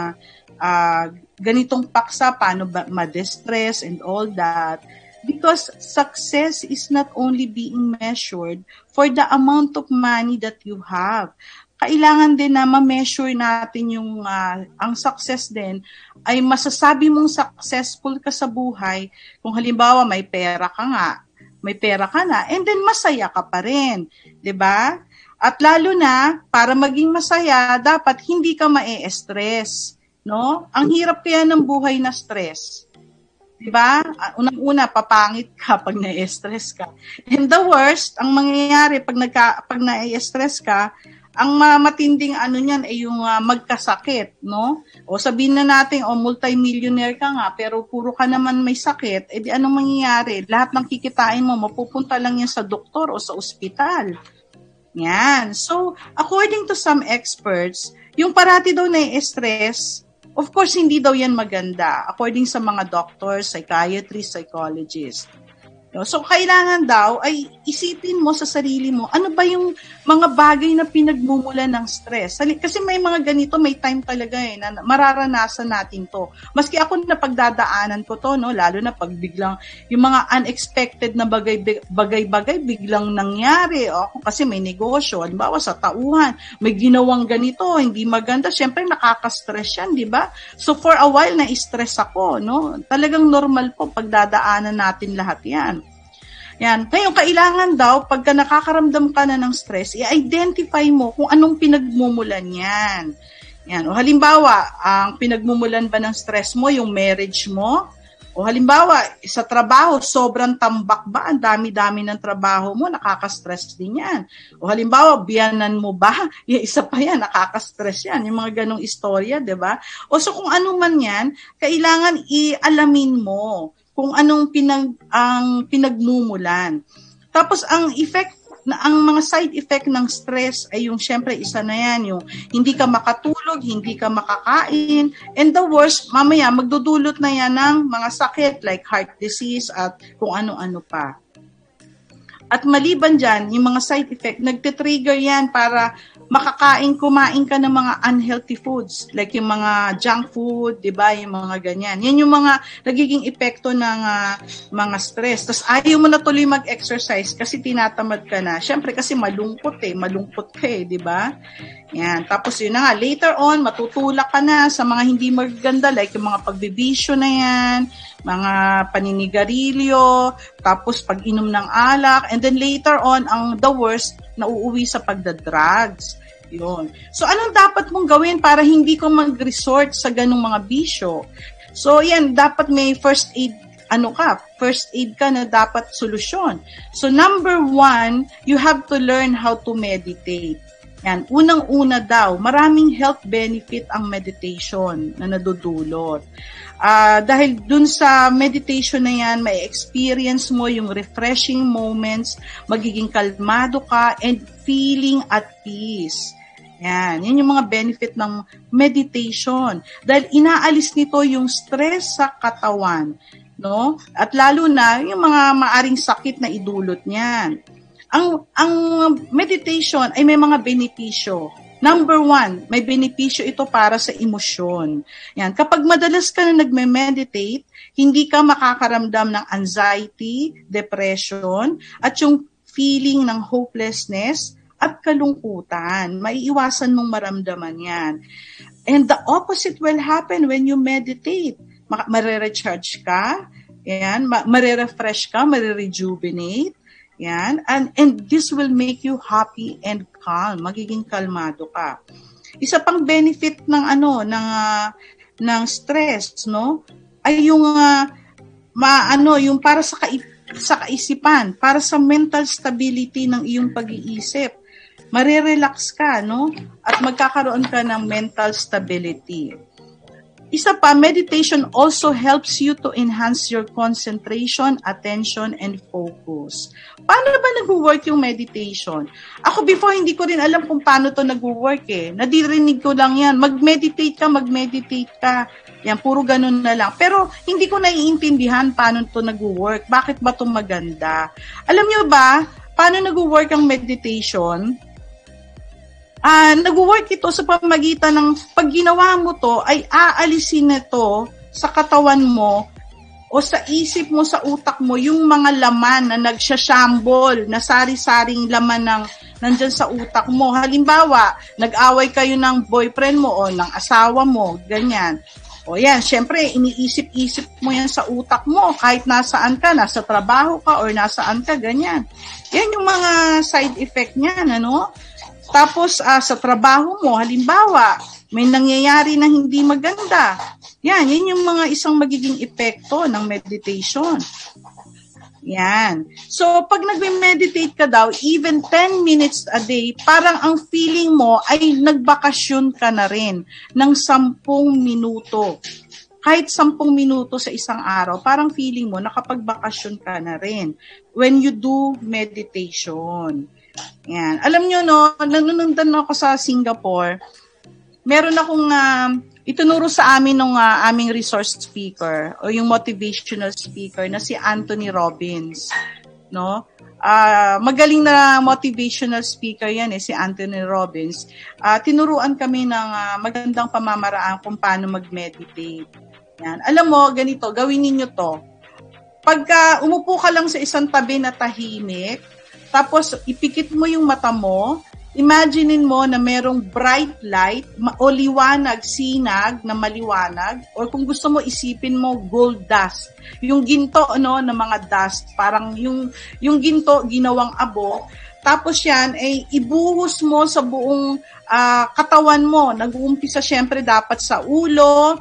ah, ganitong paksa, paano ba ma-distress and all that. Because success is not only being measured for the amount of money that you have. Kailangan din na ma-measure natin yung uh, ang success din ay masasabi mong successful ka sa buhay kung halimbawa may pera ka nga, may pera ka na, and then masaya ka pa rin. 'di ba? At lalo na, para maging masaya, dapat hindi ka ma-stress. No? Ang hirap kaya ng buhay na stress. 'di ba? Unang-una papangit ka pag na-stress ka. And the worst, ang mangyayari pag nagka pag na-stress ka, ang matinding ano niyan ay yung uh, magkasakit, no? O sabihin na natin, o oh, multi-millionaire ka nga, pero puro ka naman may sakit, eh di anong mangyayari? Lahat ng kikitain mo, mapupunta lang yan sa doktor o sa ospital. Yan. So, according to some experts, yung parati daw na-stress, Of course, hindi daw yan maganda according sa mga doctors, psychiatrists, psychologists. No? So, kailangan daw ay isipin mo sa sarili mo, ano ba yung mga bagay na pinagmumula ng stress? Kasi may mga ganito, may time talaga eh, na mararanasan natin to. Maski ako na pagdadaanan ko to, no? lalo na pag biglang, yung mga unexpected na bagay-bagay biglang nangyari. O, kasi may negosyo, halimbawa sa tauhan, may ginawang ganito, hindi maganda, syempre nakaka-stress yan, di ba? So, for a while, na-stress ako, no? Talagang normal po pagdadaanan natin lahat yan. Yan. Ngayon, kailangan daw, pagka nakakaramdam ka na ng stress, i-identify mo kung anong pinagmumulan yan. Yan. O halimbawa, ang pinagmumulan ba ng stress mo, yung marriage mo? O halimbawa, sa trabaho, sobrang tambak ba? Ang dami-dami ng trabaho mo, nakaka-stress din yan. O halimbawa, biyanan mo ba? Yung isa pa yan, nakaka-stress yan. Yung mga ganong istorya, di ba? O so kung ano man yan, kailangan i-alamin mo kung anong pinag ang pinagmumulan. Tapos ang effect na ang mga side effect ng stress ay yung syempre isa na yan yung hindi ka makatulog, hindi ka makakain, and the worst, mamaya magdudulot na yan ng mga sakit like heart disease at kung ano-ano pa. At maliban dyan, yung mga side effect, nagtitrigger yan para makakain, kumain ka ng mga unhealthy foods, like yung mga junk food, di ba, yung mga ganyan. Yan yung mga nagiging epekto ng uh, mga stress. Tapos ayaw mo na tuloy mag-exercise kasi tinatamad ka na. Siyempre kasi malungkot eh, malungkot ka eh, di ba? Yan. Tapos yun na nga, later on, matutulak ka na sa mga hindi maganda, like yung mga pagbibisyo na yan, mga paninigarilyo, tapos pag-inom ng alak, and then later on, ang the worst, nauuwi sa pagda-drugs. Yun. So, anong dapat mong gawin para hindi ko mag-resort sa ganong mga bisyo? So, yan, dapat may first aid ano ka, first aid ka na dapat solusyon. So, number one, you have to learn how to meditate. Yan, unang-una daw, maraming health benefit ang meditation na nadudulot. Uh, dahil dun sa meditation na yan, may experience mo yung refreshing moments, magiging kalmado ka, and feeling at peace. Yan, yan yung mga benefit ng meditation. Dahil inaalis nito yung stress sa katawan, no? At lalo na yung mga maaring sakit na idulot niyan. Ang ang meditation ay may mga benepisyo. Number one, may benepisyo ito para sa emosyon. Yan. Kapag madalas ka na nagme-meditate, hindi ka makakaramdam ng anxiety, depression, at yung feeling ng hopelessness at kalungkutan. Maiiwasan mong maramdaman yan. And the opposite will happen when you meditate. Mare-recharge ka, yan, mare-refresh ka, mare-rejuvenate, yan. And, and this will make you happy and calm. Magiging kalmado ka. Isa pang benefit ng ano, ng, uh, ng stress, no? Ay yung, uh, ma, ano, yung para sa, ka, sa kaisipan, para sa mental stability ng iyong pag-iisip. Marirelax ka, no? At magkakaroon ka ng mental stability. Isa pa, meditation also helps you to enhance your concentration, attention, and focus. Paano ba nag-work yung meditation? Ako before, hindi ko rin alam kung paano to nag-work eh. Nadirinig ko lang yan. Mag-meditate ka, mag-meditate ka. Yan, puro ganun na lang. Pero hindi ko naiintindihan paano to nag-work. Bakit ba to maganda? Alam nyo ba, paano nag-work ang meditation? Uh, nag-work ito sa pamagitan ng pag ginawa mo to ay aalisin nito sa katawan mo o sa isip mo, sa utak mo, yung mga laman na nagsasyambol, na sari-saring laman ng nandyan sa utak mo. Halimbawa, nag-away kayo ng boyfriend mo o ng asawa mo, ganyan. O yan, syempre, iniisip-isip mo yan sa utak mo kahit nasaan ka, nasa trabaho ka or nasaan ka, ganyan. Yan yung mga side effect niyan, ano? Tapos, uh, sa trabaho mo, halimbawa, may nangyayari na hindi maganda. Yan, yan yung mga isang magiging epekto ng meditation. Yan. So, pag nagme-meditate ka daw, even 10 minutes a day, parang ang feeling mo ay nagbakasyon ka na rin ng 10 minuto. Kahit 10 minuto sa isang araw, parang feeling mo nakapagbakasyon ka na rin when you do meditation. Yan. Alam nyo, no, nanunundan ako sa Singapore, meron akong uh, itunuro sa amin ng uh, ah, aming resource speaker o yung motivational speaker na si Anthony Robbins, no? Uh, magaling na motivational speaker yan eh, si Anthony Robbins. Uh, tinuruan kami ng uh, magandang pamamaraan kung paano mag-meditate. Yan. Alam mo, ganito, gawin ninyo to. Pagka umupo ka lang sa isang tabi na tahimik, tapos ipikit mo yung mata mo, Imaginein mo na merong bright light o sinag na maliwanag or kung gusto mo isipin mo gold dust. Yung ginto ano na mga dust, parang yung yung ginto ginawang abo. Tapos yan ay ibuhos mo sa buong uh, katawan mo. Nag-uumpisa syempre dapat sa ulo,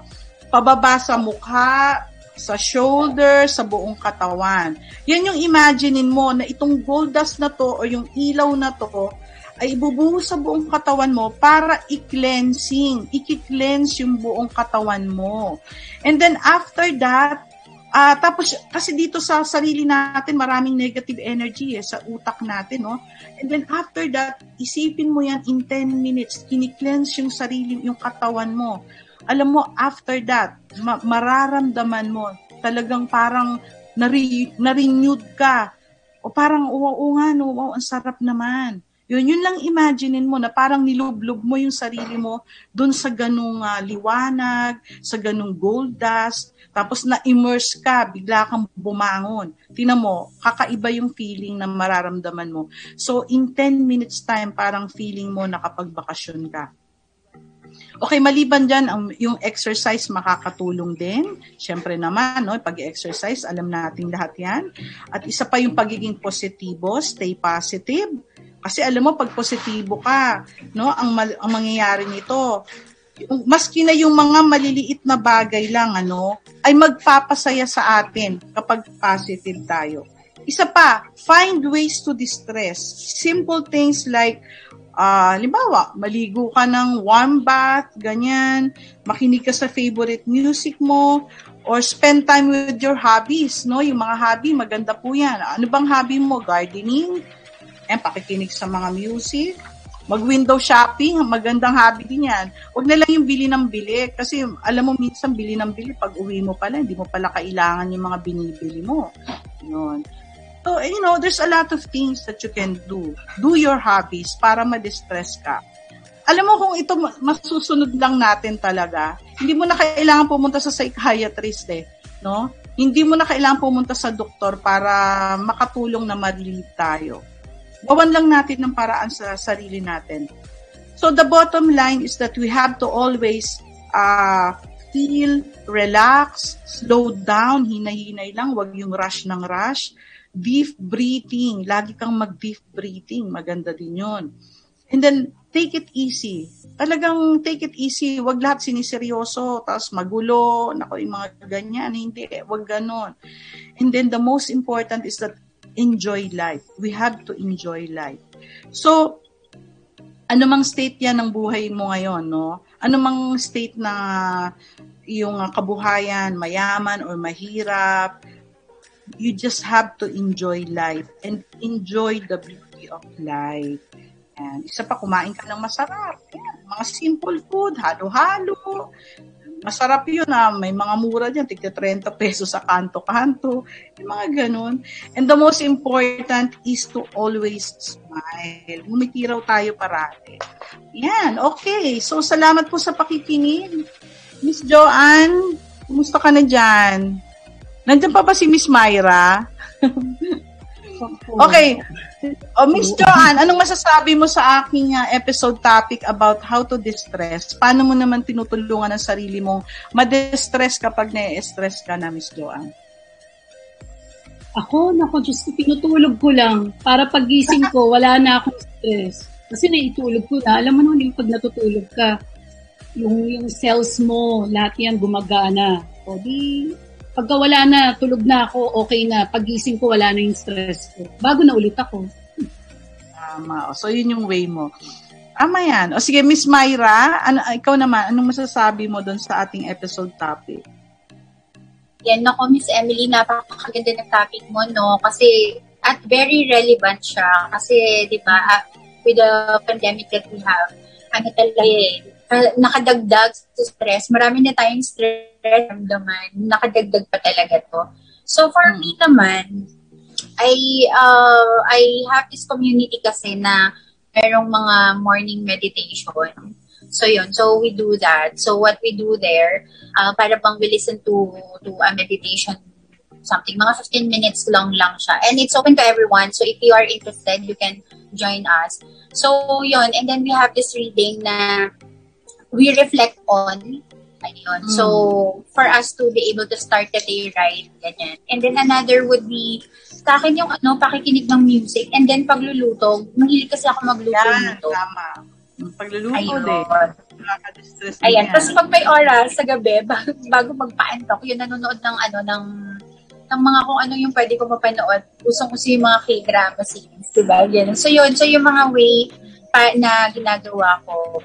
pababa sa mukha, sa shoulder, sa buong katawan. Yan yung imaginein mo na itong gold dust na to o yung ilaw na to ay ibubuhos sa buong katawan mo para i-cleansing, i-cleanse yung buong katawan mo. And then after that, uh, tapos kasi dito sa sarili natin maraming negative energy eh, sa utak natin, no? And then after that, isipin mo yan in 10 minutes, kini-cleanse yung sarili, yung katawan mo. Alam mo, after that, ma- mararamdaman mo, talagang parang nare- na-renewed ka. O parang, oo, oo nga, no, wow, ang sarap naman. Yun, yun lang imaginein mo na parang nilublob mo yung sarili mo doon sa ganung uh, liwanag, sa ganung gold dust, tapos na-immerse ka, bigla kang bumangon. Tingnan mo, kakaiba yung feeling na mararamdaman mo. So, in 10 minutes time, parang feeling mo nakapagbakasyon ka. Okay, maliban dyan, ang, yung exercise makakatulong din. Siyempre naman, no, pag-exercise, alam natin lahat yan. At isa pa yung pagiging positibo, stay positive kasi alam mo, pag positibo ka, no, ang, mal- ang mangyayari nito, yung, maski na yung mga maliliit na bagay lang, ano, ay magpapasaya sa atin kapag positive tayo. Isa pa, find ways to distress. Simple things like, uh, halimbawa, maligo ka ng warm bath, ganyan, makinig ka sa favorite music mo, or spend time with your hobbies, no? Yung mga hobby, maganda po yan. Ano bang hobby mo? Gardening? Ayan, pakikinig sa mga music, mag-window shopping, magandang hobby din yan. Huwag na lang yung bili ng bili. Kasi alam mo, minsan bili ng bili, pag uwi mo pala, hindi mo pala kailangan yung mga binibili mo. Yun. So, you know, there's a lot of things that you can do. Do your hobbies para ma-distress ka. Alam mo kung ito masusunod lang natin talaga, hindi mo na kailangan pumunta sa psychiatrist eh, no? Hindi mo na kailangan pumunta sa doktor para makatulong na ma-relieve tayo gawan lang natin ng paraan sa sarili natin. So the bottom line is that we have to always uh, feel, relax, slow down, hinay-hinay lang, wag yung rush ng rush. Deep breathing, lagi kang mag-deep breathing, maganda din yon. And then, take it easy. Talagang take it easy. Wag lahat siniseryoso, tapos magulo, nako yung mga ganyan. Hindi, wag ganon. And then, the most important is that enjoy life. We have to enjoy life. So, ano mang state yan ng buhay mo ngayon, no? Ano mang state na yung kabuhayan, mayaman or mahirap, you just have to enjoy life and enjoy the beauty of life. And isa pa, kumain ka ng masarap. Yan, mga simple food, halo-halo, Masarap yun na ah. may mga mura dyan, tigka 30 pesos sa kanto-kanto, yung mga ganun. And the most important is to always smile. Ngumiti tayo parati. Yan, okay. So, salamat po sa pakikinig. Miss Joanne, kumusta ka na dyan? Nandiyan pa ba si Miss Myra? okay. O, oh, Miss Joanne, anong masasabi mo sa aking uh, episode topic about how to distress? Paano mo naman tinutulungan ang sarili mong ma-distress kapag na-stress ka na, Miss Joanne? Ako, nako, Diyos ko, pinutulog ko lang para pagising ko, wala na akong stress. Kasi naitulog ko na. Alam mo naman yung pag natutulog ka, yung, yung cells mo, lahat yan gumagana. O di, pagka wala na, tulog na ako, okay na. Pagising ko, wala na yung stress ko. Bago na ulit ako. Tama. So, yun yung way mo. Ama yan. O sige, Miss Myra, ano, ikaw naman, anong masasabi mo doon sa ating episode topic? Yan, ako, Miss Emily, napakaganda ng topic mo, no? Kasi, at very relevant siya. Kasi, di ba, uh, with the pandemic that we have, ano talaga eh, uh, nakadagdag sa stress. Marami na tayong stress ramdaman. Nakadagdag pa talaga to. So for me naman, I uh, I have this community kasi na merong mga morning meditation. So yun, so we do that. So what we do there, uh, para bang we listen to to a meditation something, mga 15 minutes long lang siya. And it's open to everyone. So if you are interested, you can join us. So yun, and then we have this reading na we reflect on Ayun. Mm. So, for us to be able to start the day right, ganyan. And then another would be, sa akin yung ano, pakikinig ng music. And then pagluluto, mahilig kasi ako magluto Yan, nito. tama. Pagluluto Ayun. din. Ayan. Tapos pag may oras sa gabi, bago, bago magpa-antok, yun nanonood ng ano, ng ng mga kung ano yung pwede ko mapanood. Usong-uso yung mga k-drama scenes, diba? Yan. So yun, so yung mga way pa, na ginagawa ko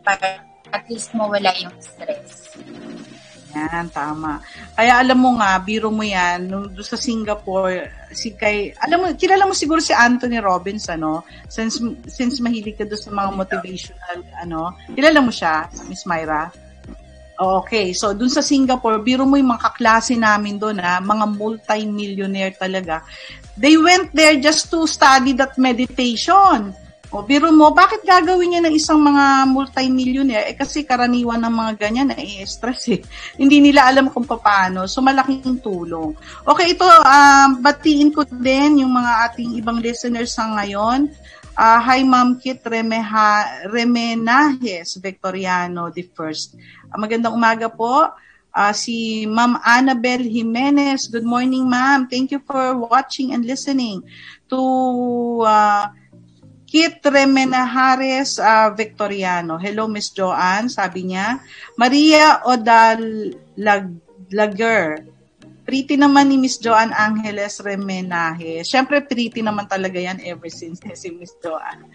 para at least mawala yung stress. Yan, tama. Kaya alam mo nga, biro mo yan, nung doon sa Singapore, si kay, alam mo, kilala mo siguro si Anthony Robbins, ano? Since, since mahilig ka doon sa mga motivational, ano? Kilala mo siya, Miss Myra? Okay, so doon sa Singapore, biro mo yung mga kaklase namin doon, ha? mga multi-millionaire talaga. They went there just to study that meditation. O, biro mo, bakit gagawin niya ng isang mga multi-millionaire? Eh, kasi karaniwan ng mga ganyan na i-stress eh. Hindi nila alam kung paano. So, malaking tulong. Okay, ito, um, batiin ko din yung mga ating ibang listeners sa ngayon. Uh, hi, Ma'am Kit Remeha, Remenajes Victoriano the first. Uh, magandang umaga po. Uh, si Ma'am Annabel Jimenez. Good morning, ma'am. Thank you for watching and listening to uh, Kit Remenahares uh, Victoriano. Hello, Miss Joanne, sabi niya. Maria Odalager. Pretty naman ni Miss Joanne Angeles Remenaje. Siyempre, pretty naman talaga yan ever since si Miss Joanne.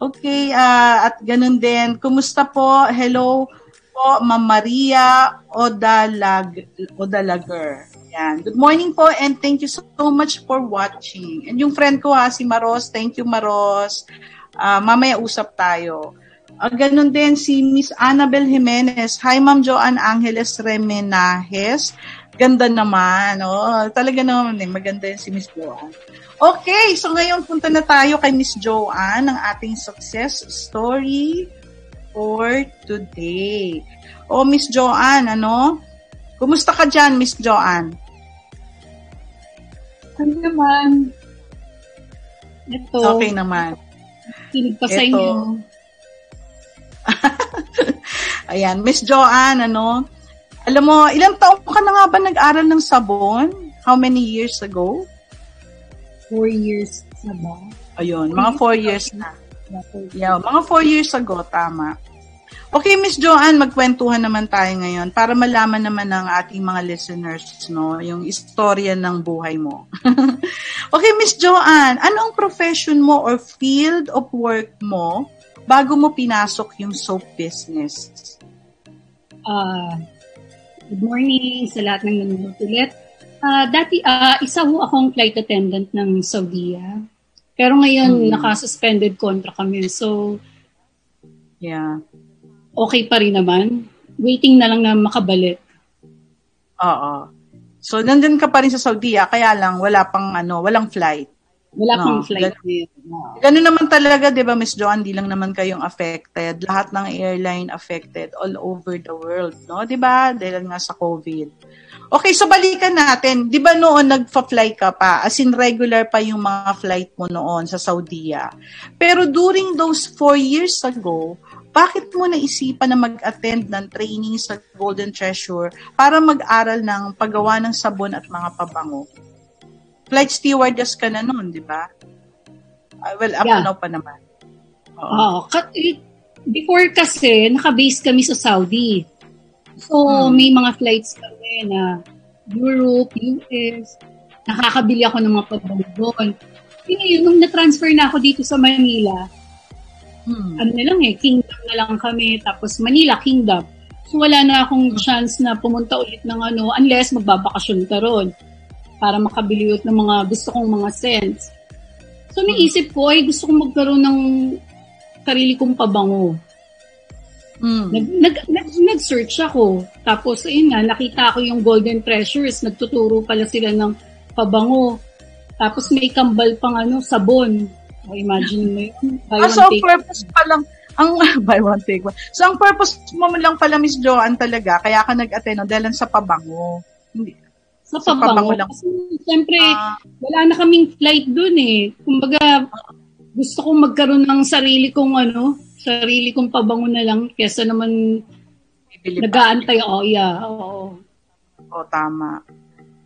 Okay, uh, at ganun din. Kumusta po? Hello po, Ma'am Maria Odalag Odalager. Yan. Good morning po and thank you so much for watching. And yung friend ko ha, si Maros, thank you Maros. Uh, mamaya usap tayo. Uh, ganun din si Miss Annabel Jimenez. Hi Ma'am Joanne Angeles Remenajes. Ganda naman. Oh, talaga naman eh. Maganda yun si Miss Joanne. Okay, so ngayon punta na tayo kay Miss Joanne, ang ating success story for today. Oh, Miss Joanne, ano? Kumusta ka dyan, Miss Joanne? Ano naman? Ito. Okay naman. Kinig pa sa inyo. Ayan, Miss Joanne, ano? Alam mo, ilang taon ka na nga ba nag-aral ng sabon? How many years ago? Four years na ba? Ayun, mga four years na. Yeah, mga four years ago, tama. Okay, Miss Joanne, magkwentuhan naman tayo ngayon para malaman naman ng ating mga listeners no, yung istorya ng buhay mo. okay, Miss Joanne, ano ang profession mo or field of work mo bago mo pinasok yung soap business? Uh, good morning sa lahat ng nanonood ulit. Uh, dati, uh, isa ho akong flight attendant ng Saudi. Pero ngayon, hmm. naka-suspended contract kami. So, yeah okay pa rin naman. Waiting na lang na makabalik. Oo. So, nandun ka pa rin sa Saudi, ah, kaya lang wala pang ano, walang flight. Wala No, pang flight. gan-. No. Ganun naman talaga, di ba, Miss Joanne, di lang naman kayong affected. Lahat ng airline affected all over the world, no? Di ba? Dahil nga sa COVID. Okay, so balikan natin. Di ba noon nagfa-fly ka pa? As in regular pa yung mga flight mo noon sa Saudiya. Pero during those four years ago, bakit mo naisipan na mag-attend ng training sa Golden Treasure para mag-aral ng paggawa ng sabon at mga pabango? Flight stewardess ka na noon, di ba? Ah, well, up Yeah. now pa naman. Oo. Oo. Ka- eh, before kasi, naka-base kami sa Saudi. So, Hmm. may mga flights kami na Europe, US. Nakakabili ako ng mga pabango doon. Eh, nung na-transfer na ako dito sa Manila, Hmm. ano na lang eh, Kingdom na lang kami, tapos Manila, Kingdom. So wala na akong chance na pumunta ulit ng ano, unless magbabakasyon ka ron para makabili ulit ng mga gusto kong mga scents. So naisip ko, ay gusto kong magkaroon ng sarili kong pabango. Hmm. Nag, nag, nag, nag-search ako. Tapos, ayun nga, nakita ko yung Golden Treasures. Nagtuturo pala sila ng pabango. Tapos may kambal pang ano, sabon. O, imagine mo yun. Buy Ah, one, so take purpose pa lang, ang buy one take one. So ang purpose mo lang pala Miss Joanne talaga, kaya ka nag-attend dahil sa pabango. Hindi. sa sa pabango. pabango lang. Kasi siyempre, Ah, wala na kaming flight dun eh. Kumbaga, gusto kong magkaroon ng sarili kong ano, sarili kong pabango na lang kesa naman nag-aantay. Oh, yeah. Oo. O, tama.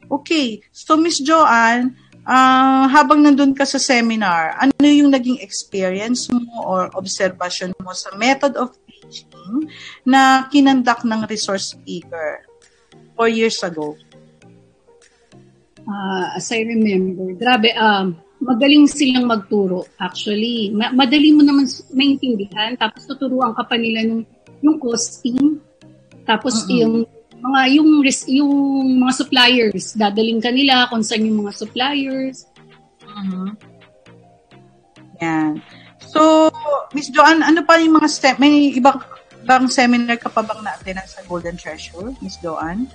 Okay. So, Miss Joanne, ah, habang nandun ka sa seminar, ano yung naging experience mo or observation mo sa method of teaching na kinandak ng resource speaker four years ago? Ah, as I remember, grabe, um, magaling silang magturo, actually. Ma- madali mo naman maintindihan, tapos tuturuan ka pa nila nung, yung costing, tapos Mm-mm. yung mga yung yung mga suppliers, dadaling ka nila kung saan yung mga suppliers. Mhm. Yan. So, Miss Joanne, ano pa yung mga step? May ibang, ibang seminar ka pa bang na-attend sa Golden Treasure, Miss Joanne?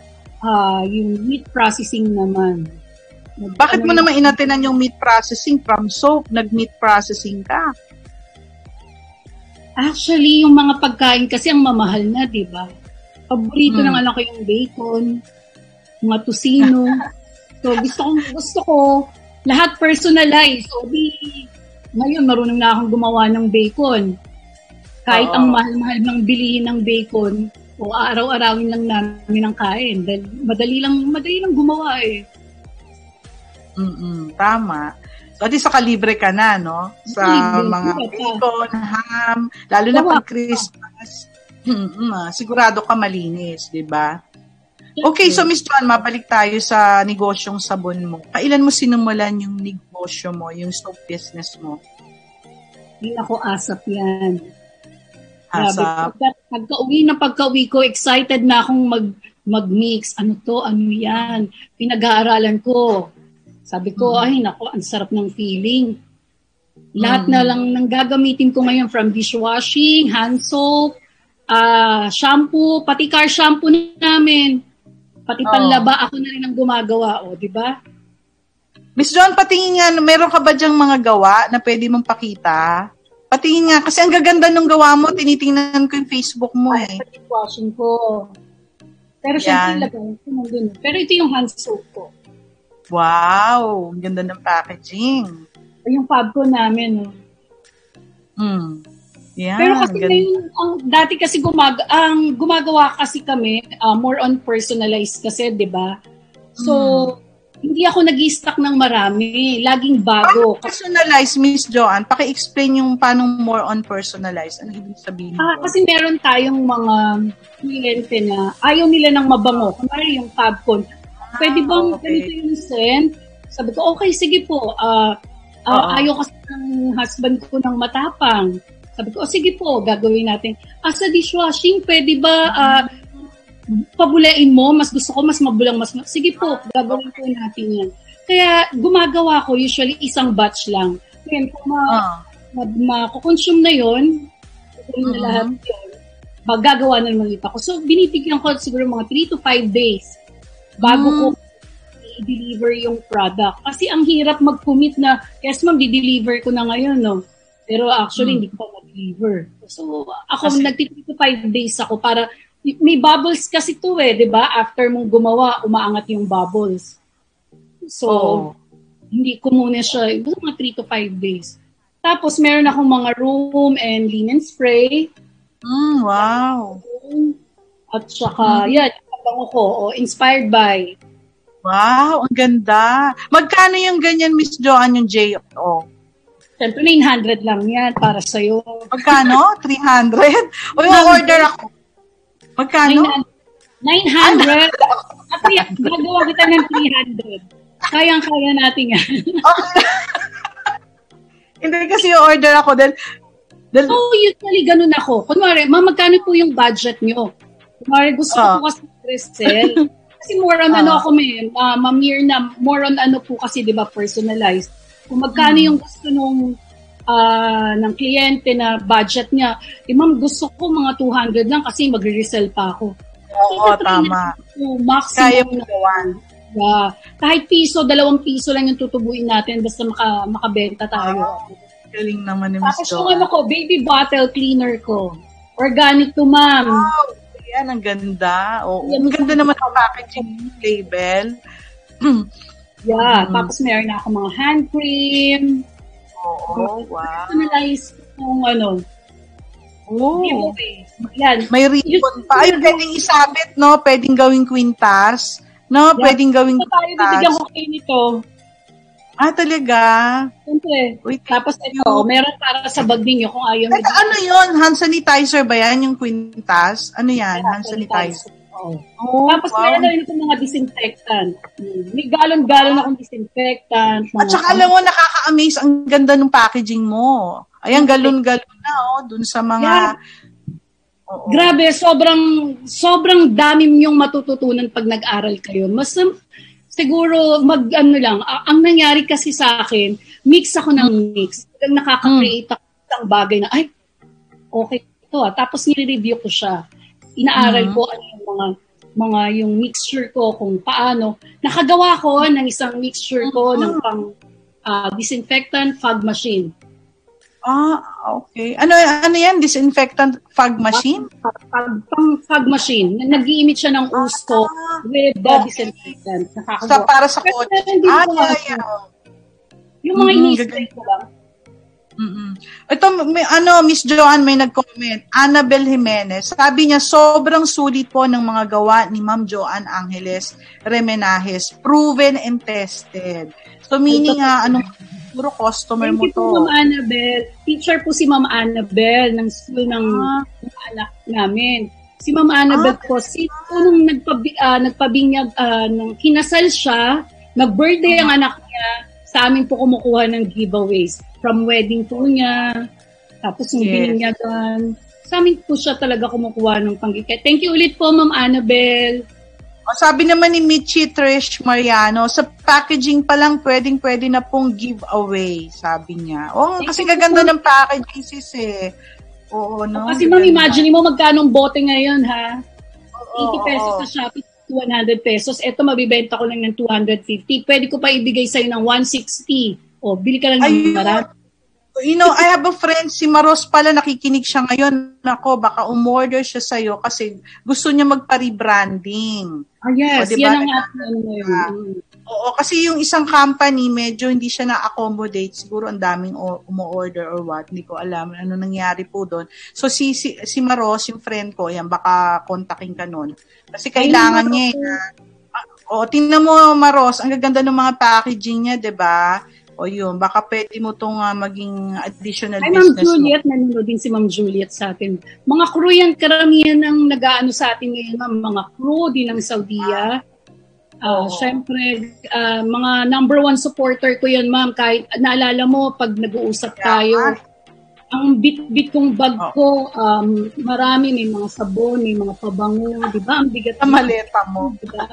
Ah, yung meat processing naman. Nag- Bakit mo ano naman inatenan yung meat processing from soap? Nag-meat processing ka. Actually, yung mga pagkain kasi ang mamahal na, di ba? Paborito Hmm. ng anak ko yung bacon, mga tusino. so, gusto ko, gusto ko, lahat personalized. So, di, ngayon, marunong na akong gumawa ng bacon. Kahit Oo. ang mahal-mahal ng bilihin ng bacon, o araw-arawin lang namin ang kain. Dahil madali lang, madali lang gumawa eh. Mm-mm, tama. So, di sa kalibre ka na, no? Sa Kalibre, mga bacon, ham, lalo na pag. Christmas. Mm-mm, ah, sigurado ka malinis, di ba? Okay, so Miss Joan, mabalik tayo sa negosyong sabon mo. Kailan mo sinimulan yung negosyo mo, yung soap business mo? Hindi ako asap yan. Asa, Grabe. Pagka, pagka-uwi na pagka-uwi ko, excited na akong mag, mag-mix. Ano to? Ano yan? Pinag-aaralan ko. Sabi ko, Mm. ay nako, ang sarap ng feeling. Lahat Mm. na lang nang gagamitin ko ngayon from dishwashing, hand soap, ah shampoo, pati car shampoo namin. Pati Oo. panlaba, ako na rin ang gumagawa. O, di ba? Miss Joan, patingin nga, meron ka ba dyang mga gawa na pwede mong pakita? Patingin nga, kasi ang gaganda ng gawa mo, tinitingnan ko yung Facebook mo eh. Dishwashing ko. Pero Yan. syempre, lagay. Pero ito yung hand soap ko. Wow, ang ganda ng packaging. Yung fab ko namin. No? Hmm. Yan, Pero kasi ganda. ngayon, ang, dati kasi gumag ang gumagawa kasi kami uh, more on personalized kasi, 'di ba? So, hindi ako nag-stock ng marami, laging bago. Kasi, Personalized, Miss Joanne, paki-explain yung paano more on personalized. Ano ibig sabihin ah, ko? kasi meron tayong mga kliyente na ayaw nila ng mabango. Kunwari yung Fabcon, pwede bang okay. ganito yung scent? Sabi ko, okay, sige po. Ah, ah, Oo. ayaw kasi ng husband ko ng matapang. Sabi ko, oh, sige po, gagawin natin. Ah, sa dishwashing, pwede ba ah, pabulain mo? Mas gusto ko, mas mabulang, mas... ma- Sige po, gagawin po natin yan. Kaya gumagawa ko usually isang batch lang. Ngayon, kung ma, Ah, ma, ma-consume na yun, kukunin na Mhm. lahat yun, magagawa na naman ulit ako. So, binibigyan ko siguro mga 3 to 5 days bago Mm. ko i-deliver yung product. Kasi ang hirap mag-commit na, yes ma'am, di-deliver ko na ngayon, no? Pero actually, hmm. hindi ko pa mag-deliver. So, ako, kasi... nagtitip 5 days ako para, may bubbles kasi to eh, di ba? After mong gumawa, umaangat yung bubbles. So, oh. hindi ko muna siya, mga 3 to 5 days. Tapos, meron akong mga room and linen spray. Mm, wow. At saka, mm. yan, bango ko, o inspired by. Wow, ang ganda. Magkano yung ganyan, Miss Joanne, yung J.O.? Siyempre, 900 lang yan para sa'yo. Magkano? 300? O yung order ako. Magkano? 900. Ako gagawa kita ng 300. Kayang-kaya natin yan. okay. Hindi kasi yung order ako dahil Dahil, oh, usually ganun ako. Kunwari, ma, magkano po yung budget nyo? Kunwari, gusto uh, ko kasi Crystal. kasi more on uh, ano ako may, uh, mamir na, more on ano po kasi, di ba, personalized. Kung magkano yung gusto nung uh, ng kliyente na budget niya, eh ma'am, gusto ko mga 200 lang kasi magre-resell pa ako. Oo, so, tama. maximum Kaya mo gawan. Yeah. Kahit piso, dalawang piso lang yung tutubuin natin basta maka, makabenta tayo. Oh. Galing naman ni Miss Tapos yung ano ko, baby bottle cleaner ko. Organic to, ma'am. Wow, yan, ang ganda. Oo, yan, ang ganda naman ang packaging label. yeah, mm. tapos meron na ako mga hand cream. Oo, wow. Personalize yung ano, Oh. Yan. May ribbon pa. Ay, pwedeng isabit, no? Pwedeng gawing quintas. No? Yeah. Pwedeng gawing quintas. Tayo, bibigyan ko kayo nito. Ah, talaga? Siyempre. Wait, Tapos ito, you. meron para sa bag ninyo kung ayaw nyo. Ano yun? Hand sanitizer ba yan? Yung quintas? Ano yan? Yeah, hand sanitizer. Oh. oh Tapos wow. meron rin itong mga disinfectant. Hmm. May galon-galon akong disinfectant. At saka alam mo, nakaka-amaze ang ganda ng packaging mo. Ayan, galon-galon na, oh, dun sa mga... Yeah. Oo. Grabe, sobrang sobrang dami yung matututunan pag nag-aral kayo. Mas siguro mag ano lang, ang nangyari kasi sa akin, mix ako ng mix. Talagang nakaka-create ako ng bagay na, ay, okay to ah. Tapos nire-review ko siya. Inaaral mm-hmm. ko ano yung mga mga yung mixture ko kung paano. Nakagawa ko ng isang mixture ko mm-hmm. ng pang uh, disinfectant fog machine. Ah, okay. Ano ano yan? Disinfectant fog machine? Fog, fog, fog machine. Nag-i-emit siya ng uso ah, with the okay. disinfectant. Sa, para sa kotse. Ah, yeah, yeah. Yung mga mm-hmm, ini-spray ko lang. Mm-mm. Ito, may, ano, Miss Joanne may nag-comment. Annabel Jimenez. Sabi niya, sobrang sulit po ng mga gawa ni Ma'am Joanne Angeles Remenajes. Proven and tested. So, meaning, uh, anong Puro customer Thank mo to. Thank you po, Ma'am Annabel. Teacher po si Ma'am Annabel ng school ng ah. anak namin. Si Ma'am Annabel ah. po, si po nung nagpabi, uh, nagpabinyag, uh, nung kinasal siya, nag-birthday ang anak niya, sa amin po kumukuha ng giveaways. From wedding po niya, tapos yung yes. bininyagan. Sa amin po siya talaga kumukuha ng panggikit. Thank you ulit po, Ma'am Annabel. O, sabi naman ni Michi Trish Mariano, sa packaging pa lang pwedeng pwede na pong giveaway, sabi niya. Oh, kasi gaganda ng packaging sis eh. Oo, no? Kasi ma'am, imagine mo magkano bote ngayon, ha? 80 pesos sa Shopee, 100 pesos. Ito, mabibenta ko lang ng 250. Pwede ko pa ibigay sa'yo ng 160. O, bili ka lang ng marami. You know, I have a friend, si Maros pala, nakikinig siya ngayon. Nako, baka umorder siya sa'yo kasi gusto niya magpa-rebranding. Ah, yes. O, diba? Yan ang ating ano Oo, kasi yung isang company, medyo hindi siya na-accommodate. Siguro ang daming umu-order or what. Hindi ko alam ano nangyari po doon. So, si, si, si Maros, yung friend ko, yan, baka kontakin ka nun. Kasi kailangan niya. Eh, o, tingnan mo, Maros, ang gaganda ng mga packaging niya, 'di ba? O yun, baka pwede mo itong uh, maging additional Ay, business Ma'am Juliet, mo. nanonood din si Ma'am Juliet sa atin. Mga crew yan, karamihan ng nag-aano sa atin ngayon, ma'am, mga crew din ng Saudiya. Uh, oh. Siyempre, uh, mga number one supporter ko yan, ma'am. Kahit naalala mo, pag nag-uusap tayo, ang bit-bit kong bag oh. ko, um, marami, may mga sabon, may mga pabango, di ba? Ang bigat. Sa maleta mo. Diba?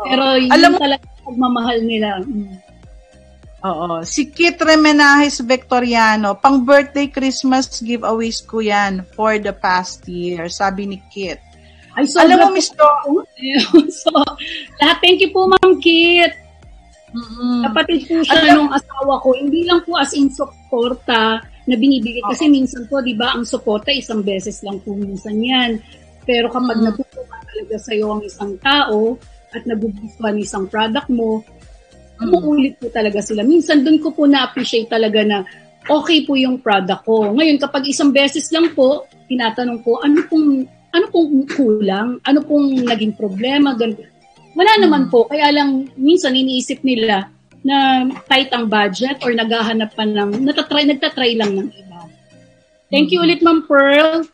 Pero yun Alam mo, talaga pagmamahal nila. Mm. Oo. Si Kit Remenajes Victoriano, pang birthday Christmas giveaways ko yan for the past year, sabi ni Kit. Ay, Alam mo, Miss Jo, so, lahat, thank you po, Ma'am Kit. mm, Kapatid po siya Alam- nung asawa ko. Hindi lang po as in suporta na binibigay. Kasi minsan po, di ba, ang suporta isang beses lang po minsan yan. Pero kapag Mm. natutulungan talaga sa'yo ang isang tao at nagugustuhan ng isang product mo, mm, umuulit po talaga sila. Minsan doon ko po na-appreciate talaga na okay po yung product ko. Ngayon, kapag isang beses lang po, tinatanong ko, ano pong, ano pong kulang? Ano pong naging problema? Ganun. Wala naman po. Kaya lang, minsan iniisip nila na tight ang budget or naghahanap pa ng, natatry, nagtatry lang ng iba. Thank you Hmm. ulit, Ma'am Pearl.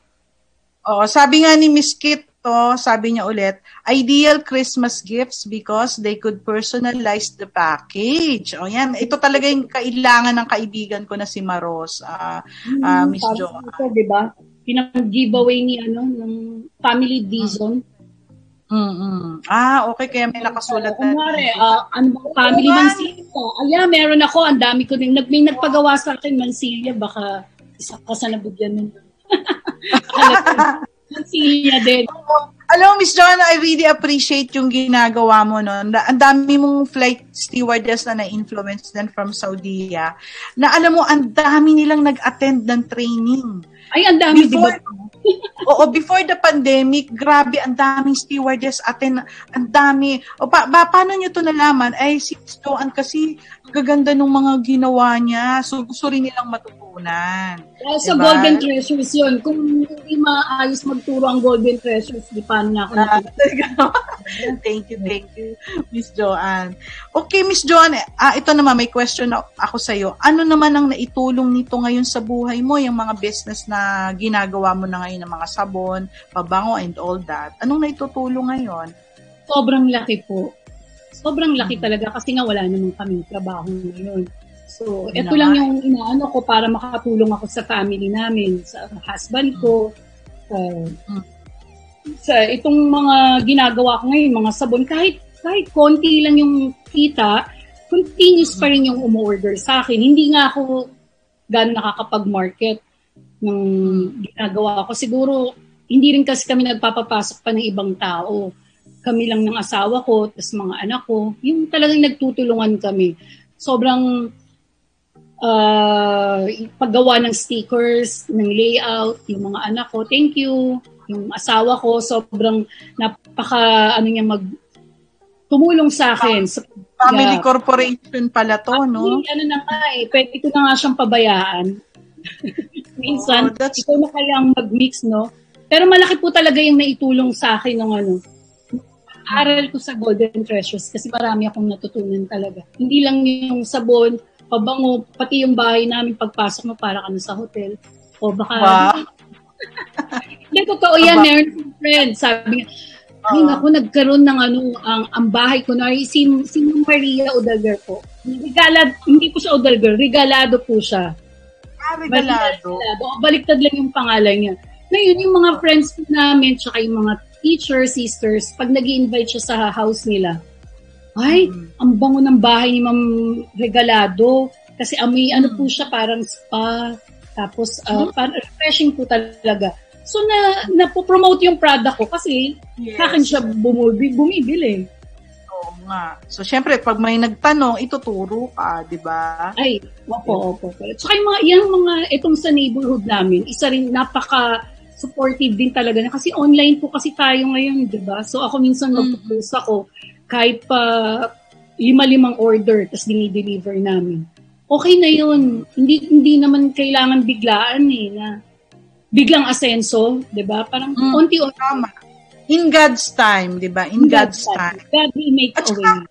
Oo, sabi nga ni Miss Kit to, sabi niya ulit, ideal Christmas gifts because they could personalize the package. O yan, ito talaga yung kailangan ng kaibigan ko na si Maros, ah, ah, Miss Jo. ko, di ba? Pinag-giveaway ni, ano, ng Family Dizon. Mm-mm. Ah, okay, kaya may nakasulat na. Kunwari, ah, ano bang family Oo, Mansilla? Aya, meron ako. Ang dami ko din. Nag, may nagpagawa sa akin Mansilla. Baka isa ka sa nabigyan nun. Mansilla din. Alam Miss John, I really appreciate yung ginagawa mo. No? Ang dami mong flight stewardess na na-influence din from Saudi. Na alam mo, ang dami nilang nag-attend ng training. Ay, ang dami? Before, oo, before the pandemic, grabe, ang daming stewardess attend, ang dami. O pa, ba, paano nyo to nalaman? Ay, si Joanne kasi gaganda ng mga ginawa niya. So, gusto rin nilang matutunan. Dahil sa Diba? Golden Treasures yun. Kung hindi maayos magturo ang Golden Treasures, di paano na ako Ah, natutunan. thank you, thank you, Miss Joanne. Okay, Miss Joanne, ah, ito naman, may question ako sa iyo. Ano naman ang naitulong nito ngayon sa buhay mo, yung mga business na ginagawa mo na ngayon ng mga sabon, pabango, and all that? Anong naitutulong ngayon? Sobrang laki po. Sobrang laki Mm. talaga kasi nga wala namang kaming trabaho ngayon. So, ito lang yung inaano ko para makatulong ako sa family namin, sa husband ko, Mm. sa itong mga ginagawa ko ngayon, mga sabon, kahit kahit konti lang yung kita, continuous pa rin yung umorder sa akin. Hindi nga ako gano'n nakakapag-market ng ginagawa ko. Siguro, hindi rin kasi kami nagpapapasok pa ng ibang tao. Kami lang ng asawa ko, tapos mga anak ko. Yung talagang nagtutulungan kami. Sobrang uh, paggawa ng stickers, ng layout, yung mga anak ko, thank you. Yung asawa ko, sobrang napaka, ano niya, mag, tumulong sa akin. Sa, Family Yeah. corporation pala to, no? Actually, ano na nga eh, pwede ko na nga siyang pabayaan. Minsan, Oh, that's- ikaw na kayang mag-mix, no? Pero malaki po talaga yung naitulong sa akin ng ano, aral ko sa Golden Treasures kasi marami akong natutunan talaga. Hindi lang yung sabon, pabango, pati yung bahay namin pagpasok mo para ka sa hotel. O baka, Wow. hindi, totoo yan, meron akong friend, sabi niya, ay, Oo. naku, nagkaroon ng ano, ang, ang bahay ko na, si, si Maria Odager po. Regalad, hindi po siya Odager, regalado po siya. Ah, regalado. Regalado. O, Baliktad lang yung pangalan niya. Ngayon, yung mga friends po namin, tsaka yung mga teachers, sisters, pag nag invite siya sa house nila, ay, Mm. ang bango ng bahay ni Ma'am Regalado. Kasi amoy, ano po siya, parang spa. Tapos, uh, parang refreshing po talaga. So, na, napopromote yung product ko kasi Yes. sa akin siya bumibili. bumibili. Oo nga. So, syempre, pag may nagtanong, ituturo ka, di ba? Ay, opo, opo. opo. Tsaka yung mga, yung mga, itong sa neighborhood namin, isa rin napaka supportive din talaga na kasi online po kasi tayo ngayon, di ba? So ako minsan Mm. magpo-post ako kahit pa lima-limang order tapos dinideliver namin. Okay na yun. Hindi hindi naman kailangan biglaan eh na biglang asenso, di ba? Parang Mm. onti-onti. Tama. In God's time, di ba? In, God's, time. God will make At a way.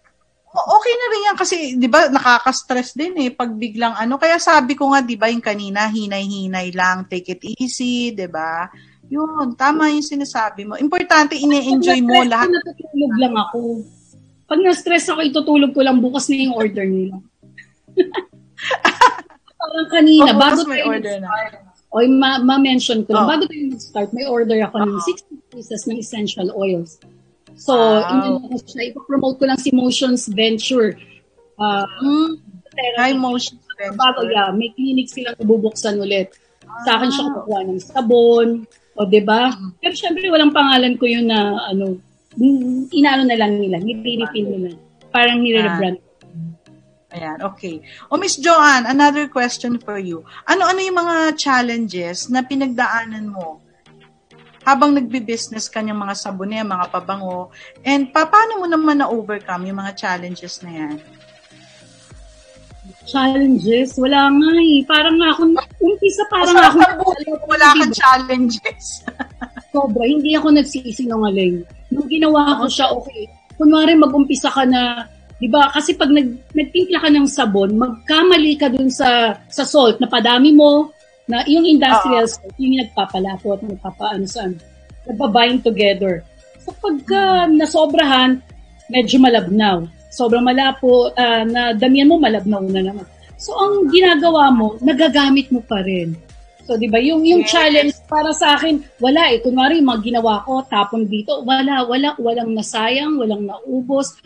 Okay na rin yan kasi, di ba, nakaka-stress din eh, pag biglang ano. Kaya sabi ko nga, di ba, yung kanina, hinay-hinay lang, take it easy, di ba? Yun, tama yung sinasabi mo. Importante, ine-enjoy mo lahat. natutulog lang ako. Pag na-stress ako, itutulog ko lang bukas na yung order nila. Parang kanina, Oh, bago tayo order na. o ma- ma-mention ko lang, Oh. bago tayo nag-start, may order ako ng 60 pieces ng essential oils. So, Wow. ko siya, ipopromote ko lang si Motions Venture. Uh, Mm, therapy. high motion Bago, venture. yeah, may clinic silang ibubuksan ulit. Sa akin siya Ah. kukuha ng sabon, O, di ba? Pero syempre, walang pangalan ko yun na, ano, mm, inaano na lang nila, nire-refill nila. Parang nire-rebrand. Ayan, okay. O Miss Joanne, another question for you. Ano-ano yung mga challenges na pinagdaanan mo habang nagbi-business ka ng mga sabune, mga pabango, and pa- paano mo naman na-overcome yung mga challenges na yan? Challenges? Wala nga eh. Parang nga ako, umpisa parang ako, wala kang challenges. sobra, hindi ako nagsisinungaling. Nung ginawa ko siya, okay. Kunwari mag-umpisa ka na, di ba, kasi pag nag, nagtimpla ka ng sabon, magkamali ka dun sa, sa salt, na padami mo, na yung industrial salt, yung nagpapalapot, nagpapaano saan, nagbabind together. So pagka nasobrahan, medyo malabnaw. Sobrang malapo, ah, na damihan mo, malabnaw na naman. So ang ginagawa mo, nagagamit mo pa rin. So, di ba, yung, yung Yes. challenge para sa akin, wala eh. Kunwari, mga ginawa ko, tapon dito, wala, wala, walang nasayang, walang naubos.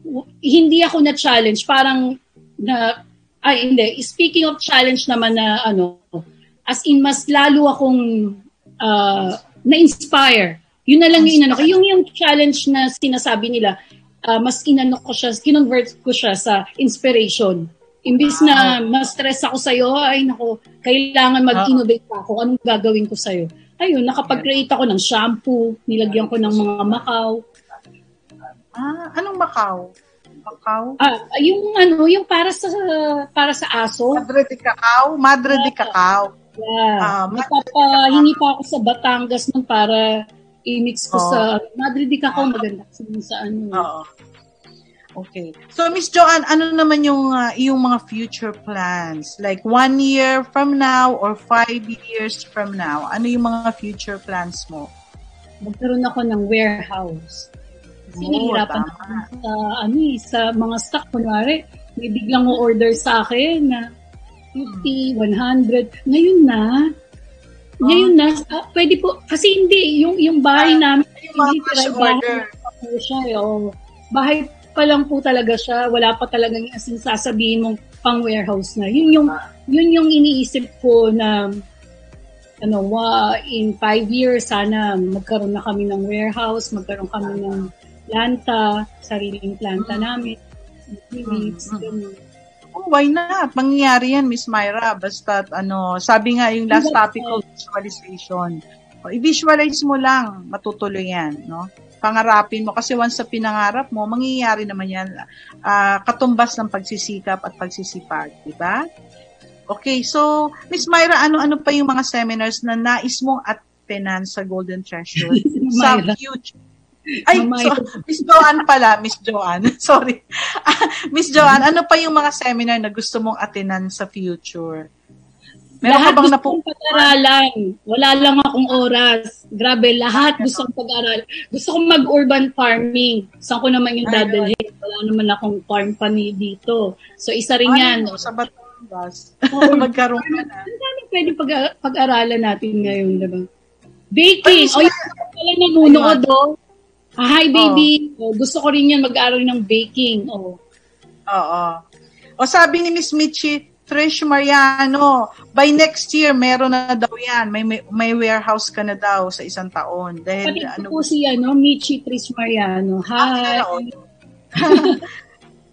W- Hindi ako na-challenge. Parang, na, ay, hindi. Speaking of challenge naman na, ano, as in, mas lalo akong ah, na-inspire. Yun na lang yung inano ko. Yung, yung challenge na sinasabi nila, ah, mas inano ko siya, kinonvert ko siya sa inspiration. Imbis na ma-stress ako sa'yo, ay nako, kailangan mag-innovate ako. Anong gagawin ko sa'yo? Ayun, nakapag-create ako ng shampoo, nilagyan ko ng mga makaw. Ah, anong Macau? Macau? Ah, yung ano, yung para sa para sa aso. Madre de Cacao? Madre de Cacao. Yeah. Ah, Nagpapahingi pa ako sa Batangas nun para i-mix ko Oh. sa Madrid di Cacao maganda kasi sa ano. Oo. Okay. So, Miss Joanne, ano naman yung ah, iyong mga future plans? Like one year from now or five years from now? Ano yung mga future plans mo? Magkaroon ako ng warehouse. Kasi Oo, nahihirapan ako sa ano eh, sa mga stock kunwari, may biglang order sa akin na 50, 100. Ngayon na, ngayon na, ah, pwede po, kasi hindi, yung, yung bahay namin, Yung mga hindi rush tira- bahay siya eh. oh. Bahay pa lang po talaga siya. Wala pa talagang as in sasabihin mong pang warehouse na. Yun yung, yun yung iniisip ko na ano, wa, in five years, sana magkaroon na kami ng warehouse, magkaroon kami ng planta, sariling planta namin. Weeks, Mm, mm. ganun. Oh, why not? Mangyayari yan, Miss Myra. Basta, ano, sabi nga yung last topic ko, visualization. I-visualize mo lang, matutuloy yan, no? Pangarapin mo. Kasi once sa pinangarap mo, mangyayari naman yan. ah, katumbas ng pagsisikap at pagsisipag, di ba? Okay, so, Miss Myra, ano-ano pa yung mga seminars na nais mong attenan sa Golden Treasure sa future? Ay, so, Miss Joanne pala, Miss Joanne. Sorry. Miss Joanne, ano pa yung mga seminar na gusto mong attenan sa future? Meron lahat bang gusto napu... pag-aralan. Wala lang akong oras. Grabe, lahat gusto kong pag-aralan. Gusto kong mag-urban farming. Saan ko naman yung dadalhin? Wala naman akong farm ni dito. So, isa rin yan. Ano, sa Batangas. Oo. Magkaroon ka na. Ang daming pwede pag- pag-aralan natin ngayon, diba? Baking. Ay, O, yung pala nanunood, oh. Ah, Hi, baby. Oh, gusto ko rin yan mag-aral ng baking. Oh. Oo. O sabi ni Miss Michi, Trish Mariano, by next year, meron na daw yan. May, may, may warehouse ka na daw sa isang taon. Dahil, Pati ano, po si ano, Michi Tris Mariano. Hi. Ah, oo.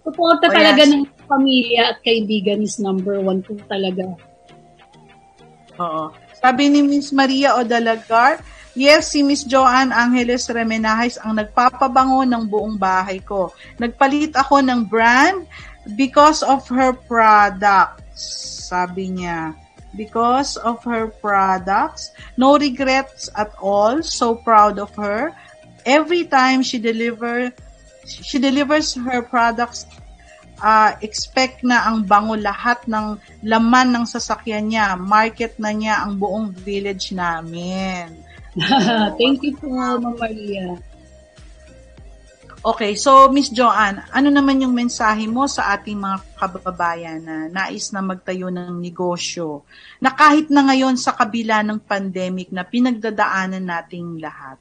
Suporta Oh, talaga yes. ng pamilya at kaibigan is number one po talaga. Oo. Sabi ni Miss Maria Odalagar, Yes, si Miss Joanne Angeles Remenajes ang nagpapabango ng buong bahay ko. Nagpalit ako ng brand because of her products. Sabi niya. Because of her products. No regrets at all. So proud of her. Every time she deliver she delivers her products ah, expect na ang bango lahat ng laman ng sasakyan niya. Market na niya ang buong village namin. Thank you po, Ma'am Maria. Okay, so Miss Joanne, ano naman yung mensahe mo sa ating mga kababayan na nais na magtayo ng negosyo na kahit na ngayon sa kabila ng pandemic na pinagdadaanan nating lahat?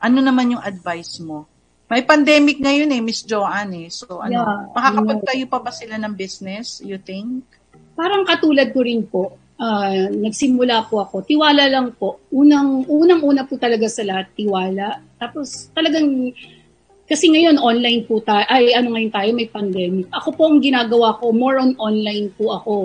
Ano naman yung advice mo? May pandemic ngayon eh, Miss Joanne eh. So ano, Yeah, makakapagtayo pa ba sila ng business, you think? Parang katulad ko rin po. ah, nagsimula po ako. Tiwala lang po. Unang, unang-una po talaga sa lahat, tiwala. Tapos talagang, kasi ngayon online po tayo, ay ano ngayon tayo, may pandemic. Ako po ang ginagawa ko, more on online po ako.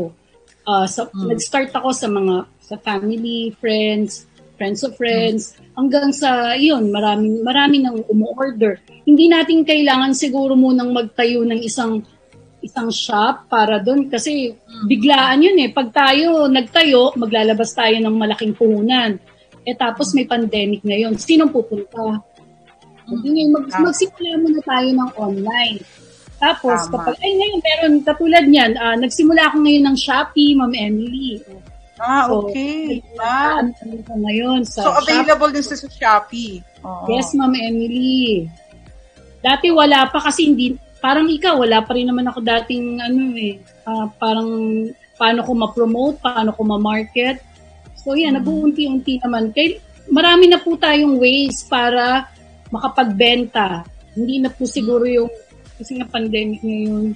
Ah, sa, Mm. Nag-start ako sa mga, sa family, friends, friends of friends, hanggang sa, yun, maraming, marami nang umu-order. Hindi natin kailangan siguro munang magtayo ng isang isang shop para doon kasi biglaan yun eh. Pag tayo nagtayo, maglalabas tayo ng malaking puhunan. Eh tapos may pandemic ngayon. Sinong pupunta? Hindi ngayon, mag, magsimula muna tayo ng online. Tapos, Tama. kapag, ay ngayon, meron, katulad niyan, ah, nagsimula ako ngayon ng Shopee, Ma'am Emily. Ah, So, okay. Ah, Wow. ano ko ngayon sa So, Shopee. available din sa Shopee. Oo. Yes, Ma'am Emily. Dati wala pa kasi hindi, parang ikaw, wala pa rin naman ako dating ano eh, ah, parang paano ko ma-promote, paano ko ma-market. So yan, nag-uunti-unti naman. Kay, marami na po tayong ways para makapagbenta. Hindi na po siguro yung, kasi nga pandemic ngayon.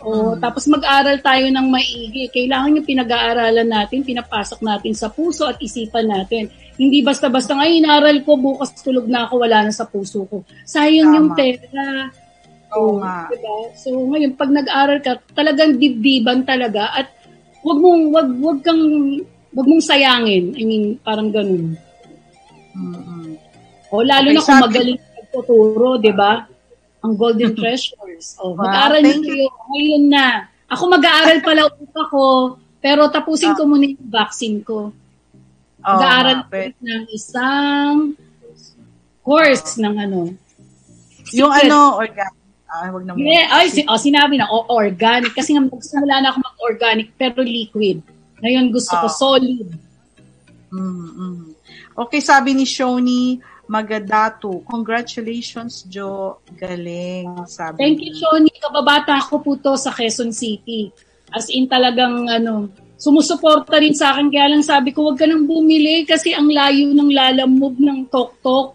O, tapos mag-aral tayo ng maigi. Kailangan yung pinag-aaralan natin, pinapasok natin sa puso at isipan natin. Hindi basta-basta, ay, inaral ko, bukas tulog na ako, wala na sa puso ko. Sayang Tama. yung pera. Oo So, nga. diba? So, ngayon, pag nag-aral ka, talagang dibdiban talaga at wag mong, wag, wag kang, wag mong sayangin. I mean, parang ganun. Mm-mm. O, lalo Okay, na kung magaling ka magtuturo, di ba? Ang golden treasures. O, Wow, mag-aaral na thank kayo. Ngayon na. Ako mag-aaral pala ulit ako, pero tapusin ko muna yung vaccine ko. Oo Mag-aaral ulit ng isang course ng ano. Yung Secret. ano, organic. Ah, wag na Yeah, ay, si, oh, sinabi na, oh, organic. Kasi nga, magsimula na ako mag-organic, pero liquid. Ngayon gusto ko Ah. solid. Mm-mm. Okay, sabi ni Shoni Magadato. Congratulations, Jo. Galing, sabi Thank you. Shoni. Kababata ko po to sa Quezon City. As in talagang, ano, sumusuporta rin sa akin. Kaya lang sabi ko, wag ka nang bumili kasi ang layo ng lalamove ng tok-tok.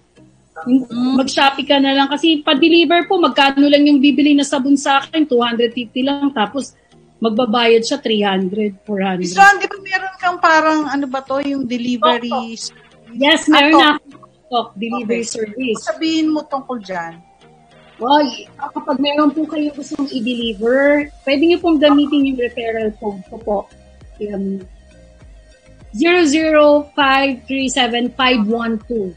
Mag-shopee ka na lang. Kasi pa-deliver po, magkano lang yung bibili na sabon sa akin? 250 lang. Tapos, magbabayad siya 300, 400. Miss Ron, di ba meron kang parang, ano ba to, yung delivery? Yes, meron Ako. na akong tok delivery Okay. service. Sabihin mo tungkol dyan. Well, kapag meron po kayo gustong i-deliver, pwede niyo pong gamitin yung referral code ko po. Um, 00537-512.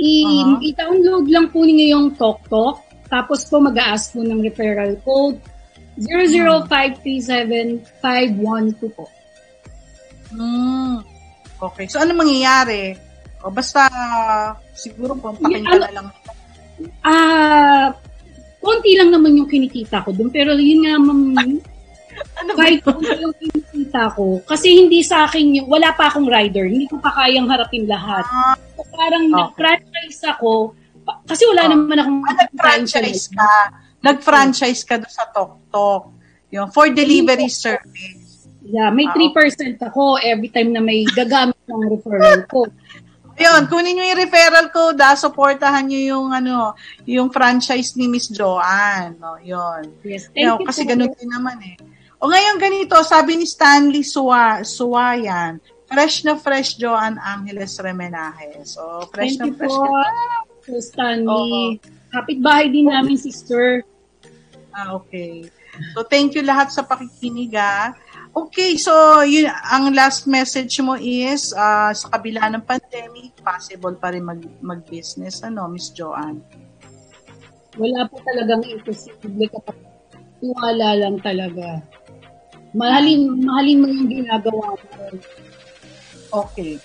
I- Uh-huh. I-download lang po ninyo yung TokTok. Tapos po mag-a-ask po ng referral code 00537-512 po. Hmm. Okay. So, ano mangyayari? O basta, siguro, kontakin ka Ano- na lang. Ah, konti lang naman yung kinikita ko doon. Pero yun nga, ma'am, Ano ba? kahit kung yung kinikita ko, kasi hindi sa akin yung, wala pa akong rider, hindi ko pa kayang harapin lahat. Ah, So, parang Okay. nag-franchise ako, kasi wala Oh. naman akong ah, nag-franchise ka. Nag-franchise ka doon sa TokTok. Yung for delivery service. Yeah, may Ah, 3% ako every time na may gagamit ng referral ko. Yun, kunin nyo yung referral code, ah, supportahan nyo yung, ano, yung franchise ni Miss Joanne. No, yun. Yes, thank Yo, you kasi po. ganun din naman eh. O ngayon ganito, sabi ni Stanley Suwa, Suwayan, fresh na fresh Joanne Angeles Remenajes. So, fresh na Thank you fresh po, ka. Sir Stanley. Kapit-bahay din namin, sister. Ah, okay. So, thank you lahat sa pakikinig ah. Okay, so yun, ang last message mo is ah, sa kabila ng pandemic, possible pa rin mag, mag-business, ano, Miss Joanne? Wala po talagang imposible kapag tiwala lang talaga. Mahalin, mahalin mo yung ginagawa mo. Okay.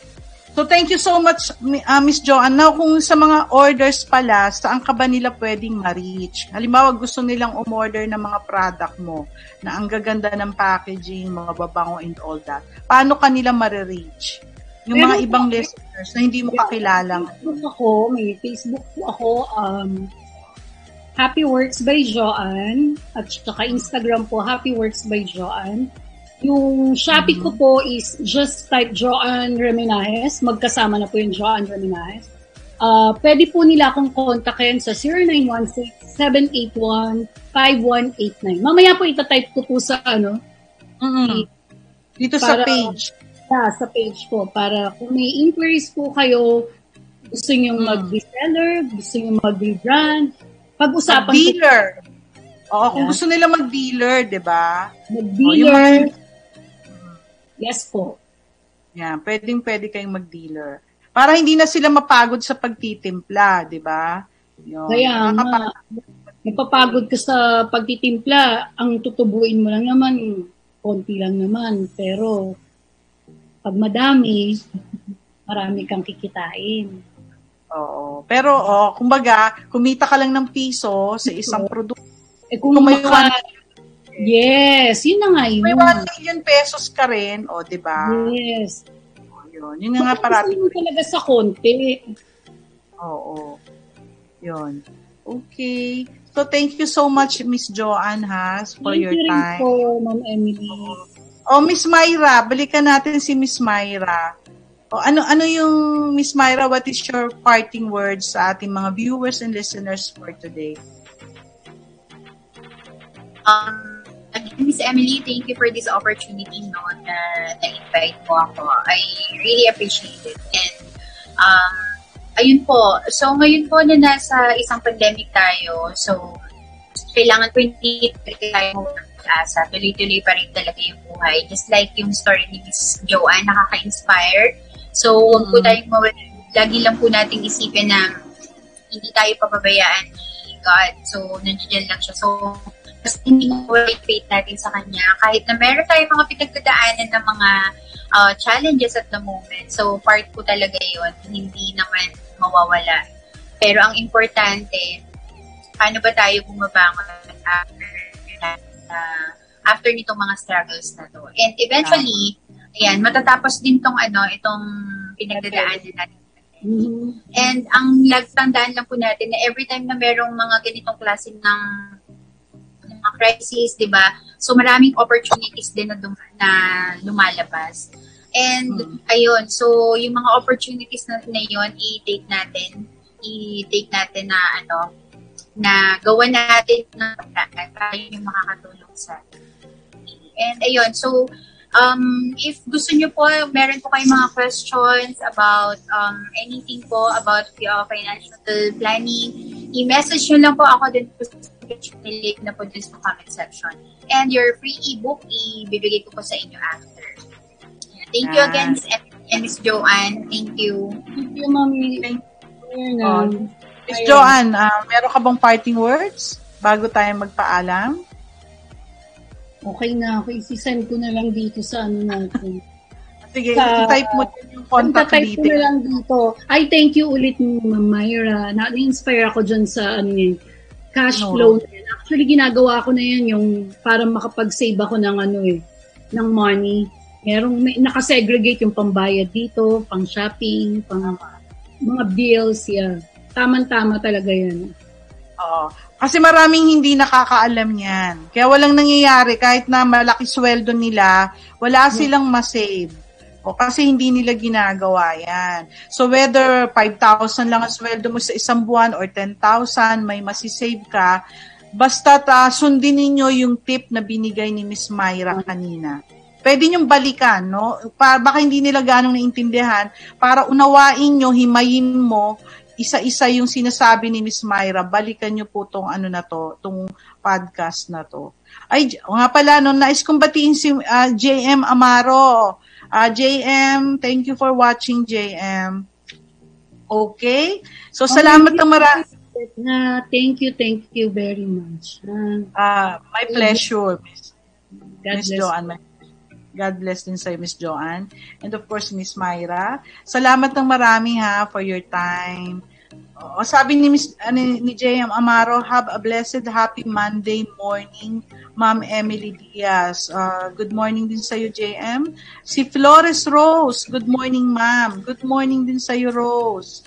So thank you so much, ah, Miss Joanne. Now, kung sa mga orders pala, saan ka ba nila pwedeng ma-reach? Halimbawa, gusto nilang umorder ng mga product mo na ang gaganda ng packaging, mga babango and all that. Paano ka nila ma-reach? Yung mga Meron ibang listeners na hindi mo. Facebook ako, may Facebook po ako, um, Happy Works by Joanne, at saka Instagram po, Happy Works by Joanne. Yung Shopee ko po is just type Joanne Remenajes. Magkasama na po yung Joanne Remenajes. Uh, pwede po nila akong kontakin sa 0916-781-5189. Mamaya po itatype ko po sa ano, Mm-mm. Dito sa Para- page. Yeah, sa page po. Para kung may inquiries po kayo, gusto nyo Hmm. mag-reseller, gusto nyo mag-rebrand, pag-usapan Mag-dealer. Oo, kung Yeah. gusto nila mag-dealer, di ba? mag-dealer. Oh, Yes po. Yan, pwedeng pwede kayong mag-dealer. Para hindi na sila mapagod sa pagtitimpla, di ba? Yun. Kaya nga, napapagod ka sa pagtitimpla, ang tutubuin mo lang naman, konti lang naman. Pero, pag madami, marami kang kikitain. Oo. Pero, oh, kumbaga, kumita ka lang ng piso sa isang produkto. Eh kung Kung may maka... Yes, yun na nga yun. May 1 million pesos ka rin, o, di ba? Yes. Yun. Yun nga parati. Gusto mo talaga sa konti. Oo. Yun. Okay. So, thank you so much, Miss Joanne Has, for Thank your you rin time. po, Ma'am Emily. Oh, Miss Myra, balikan natin si Miss Myra. O ano ano yung Miss Myra, what is your parting words sa ating mga viewers and listeners for today? Um, Miss Emily, thank you for this opportunity no, na na-invite mo ako. I really appreciate it. And, um, ayun po. So, ngayon po na nasa isang pandemic tayo, so, kailangan po hindi tayo mag-asa. Tuloy-tuloy pa rin talaga yung buhay. Just like yung story ni Miss Joanne, nakaka-inspire. So, huwag po Mhm. tayong mawala. Lagi lang po nating isipin na hindi tayo papabayaan ni God. So, nandiyan lang siya. So, mas hindi mawala yung faith natin sa Kanya. Kahit na meron tayong mga pinagdadaanan ng mga uh, challenges at the moment. So, part po talaga yon Hindi naman mawawala. Pero ang importante, paano ba tayo bumabangon after, uh, after nitong mga struggles na to. And eventually, ayan, matatapos din tong ano, itong pinagdadaanan natin. Mhm. And ang lagtandaan lang po natin na every time na merong mga ganitong klase ng crisis, di ba? So maraming opportunities din na, dum- na lumalabas. And Hmm. ayun, so yung mga opportunities na, na yun, i-take natin, i-take natin na ano, na gawa natin na paraan para yun yung makakatulong sa. And ayun, so um, if gusto nyo po, meron po kayong mga questions about um, anything po about uh, financial planning, i-message nyo lang po ako din po sa link na po dun sa comment section. And your free ebook, ibibigay ko po sa inyo after. Thank you again, and Miss Joanne. Thank you. Thank you, Mami. Thank Ayun Oh. Miss. Joanne, ah, meron ka bang parting words bago tayo magpaalam? Okay na ako. Isisend ko na lang dito sa ano natin. Sige, Sa- i-type mo din yung contact Contact ko na lang dito. Ay, thank you ulit, Ma'am Myra. Na-inspire ako dyan sa ano yun, cash No. flow na yun. Actually, ginagawa ko na yun yung para makapag-save ako ng ano eh, ng money. Merong, may, nakasegregate yung pambayad dito, pang shopping, pang mga bills, yeah. Tama-tama talaga yan. Oo. Kasi maraming hindi nakakaalam yan. Kaya walang nangyayari kahit na malaki sweldo nila, wala silang masave. O kasi hindi nila ginagawa yan. So whether 5,000 lang ang sweldo mo sa isang buwan or 10,000, may masisave ka, basta ta, sundin ninyo yung tip na binigay ni Miss Myra kanina. Pwede niyong balikan, no? Pa, baka hindi nila ganong naintindihan. Para unawain nyo, himayin mo, isa-isa yung sinasabi ni Miss Myra, balikan niyo po tong ano na to, tong podcast na to. Ay, nga pala, no, nais kong batiin si ah, JM Amaro. Ah, JM, thank you for watching, JM. Okay? So, salamat ng marami. Na, thank you, thank you very much. Ah, Ah, my pleasure, Miss, Miss. Joanne. My- God bless din sa'yo, Miss Joanne. And of course, Miss Myra. Salamat ng marami ha for your time. O, sabi ni Miss ano, ni JM Amaro, have a blessed happy Monday morning, Ma'am Emily Diaz. Uh, good morning din sa'yo, JM. Si Flores Rose, good morning, Ma'am. Good morning din sa'yo, Rose.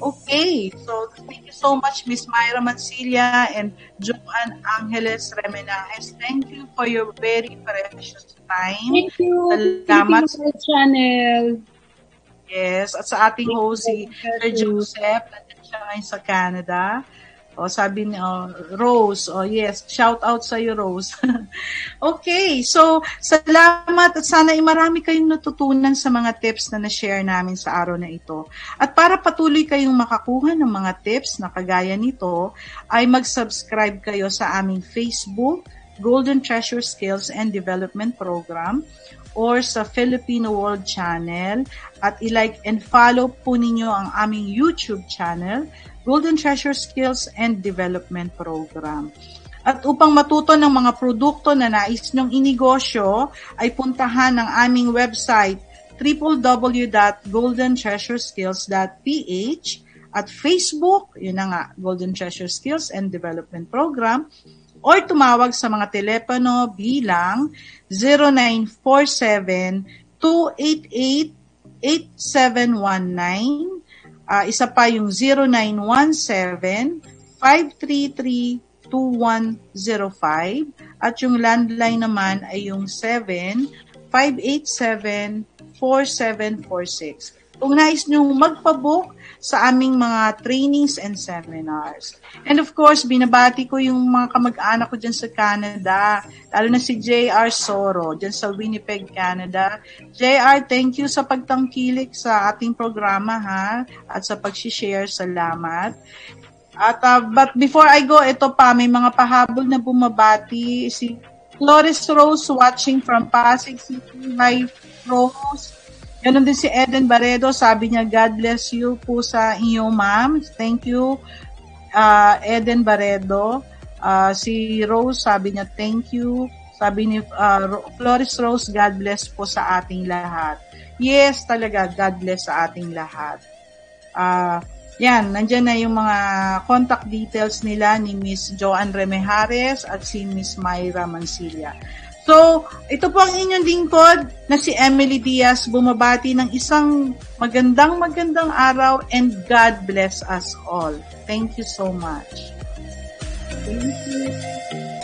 Okay, so thank you so much, Miss Myra Mancilia and Joanne Angeles Remenajes. Thank you for your very precious time. Thank you. Salamat. Philippine World Channel. Yes, at sa ating host, si Sir Joseph, nandiyan siya ngayon sa Canada. O sabi ni oh, Rose, oh yes, shout out sa iyo Rose. okay, so salamat. At sana ay marami kayong natutunan sa mga tips na na-share namin sa araw na ito. At para patuloy kayong makakuha ng mga tips na kagaya nito, ay mag-subscribe kayo sa aming Facebook, Golden Treasure Skills and Development Program or sa Filipino World Channel at i-like and follow po ninyo ang aming YouTube channel Golden Treasure Skills and Development Program. At upang matuto ng mga produkto na nais nyong inegosyo, ay puntahan ang aming website www.goldentreasureskills.ph at Facebook, yun na nga, Golden Treasure Skills and Development Program, or tumawag sa mga telepono bilang 0947 288 8719 Uh, isa pa yung 0917-533-2105 at yung landline naman ay yung 7-587-4746. Kung nais nyo magpabook sa aming mga trainings and seminars. And of course, binabati ko yung mga kamag-anak ko dyan sa Canada, lalo na si J.R. Soro, dyan sa Winnipeg, Canada. J.R., thank you sa pagtangkilik sa ating programa ha, at sa pag-share. Salamat. At uh, but before I go, ito pa, may mga pahabol na bumabati. Si Flores Rose watching from Pasig City. Hi, Rose. Ganon din si Eden Baredo, sabi niya, God bless you po sa inyo, ma'am. Thank you, uh, Eden Baredo. Uh, si Rose, sabi niya, thank you. Sabi ni uh, Flores Rose, God bless po sa ating lahat. Yes, talaga, God bless sa ating lahat. Uh, yan, nandyan na yung mga contact details nila ni Miss Joanne Remejares at si Miss Myra Mansilla. So, ito po ang inyong lingkod na si Emily Diaz bumabati ng isang magandang magandang araw and God bless us all. Thank you so much. Thank you.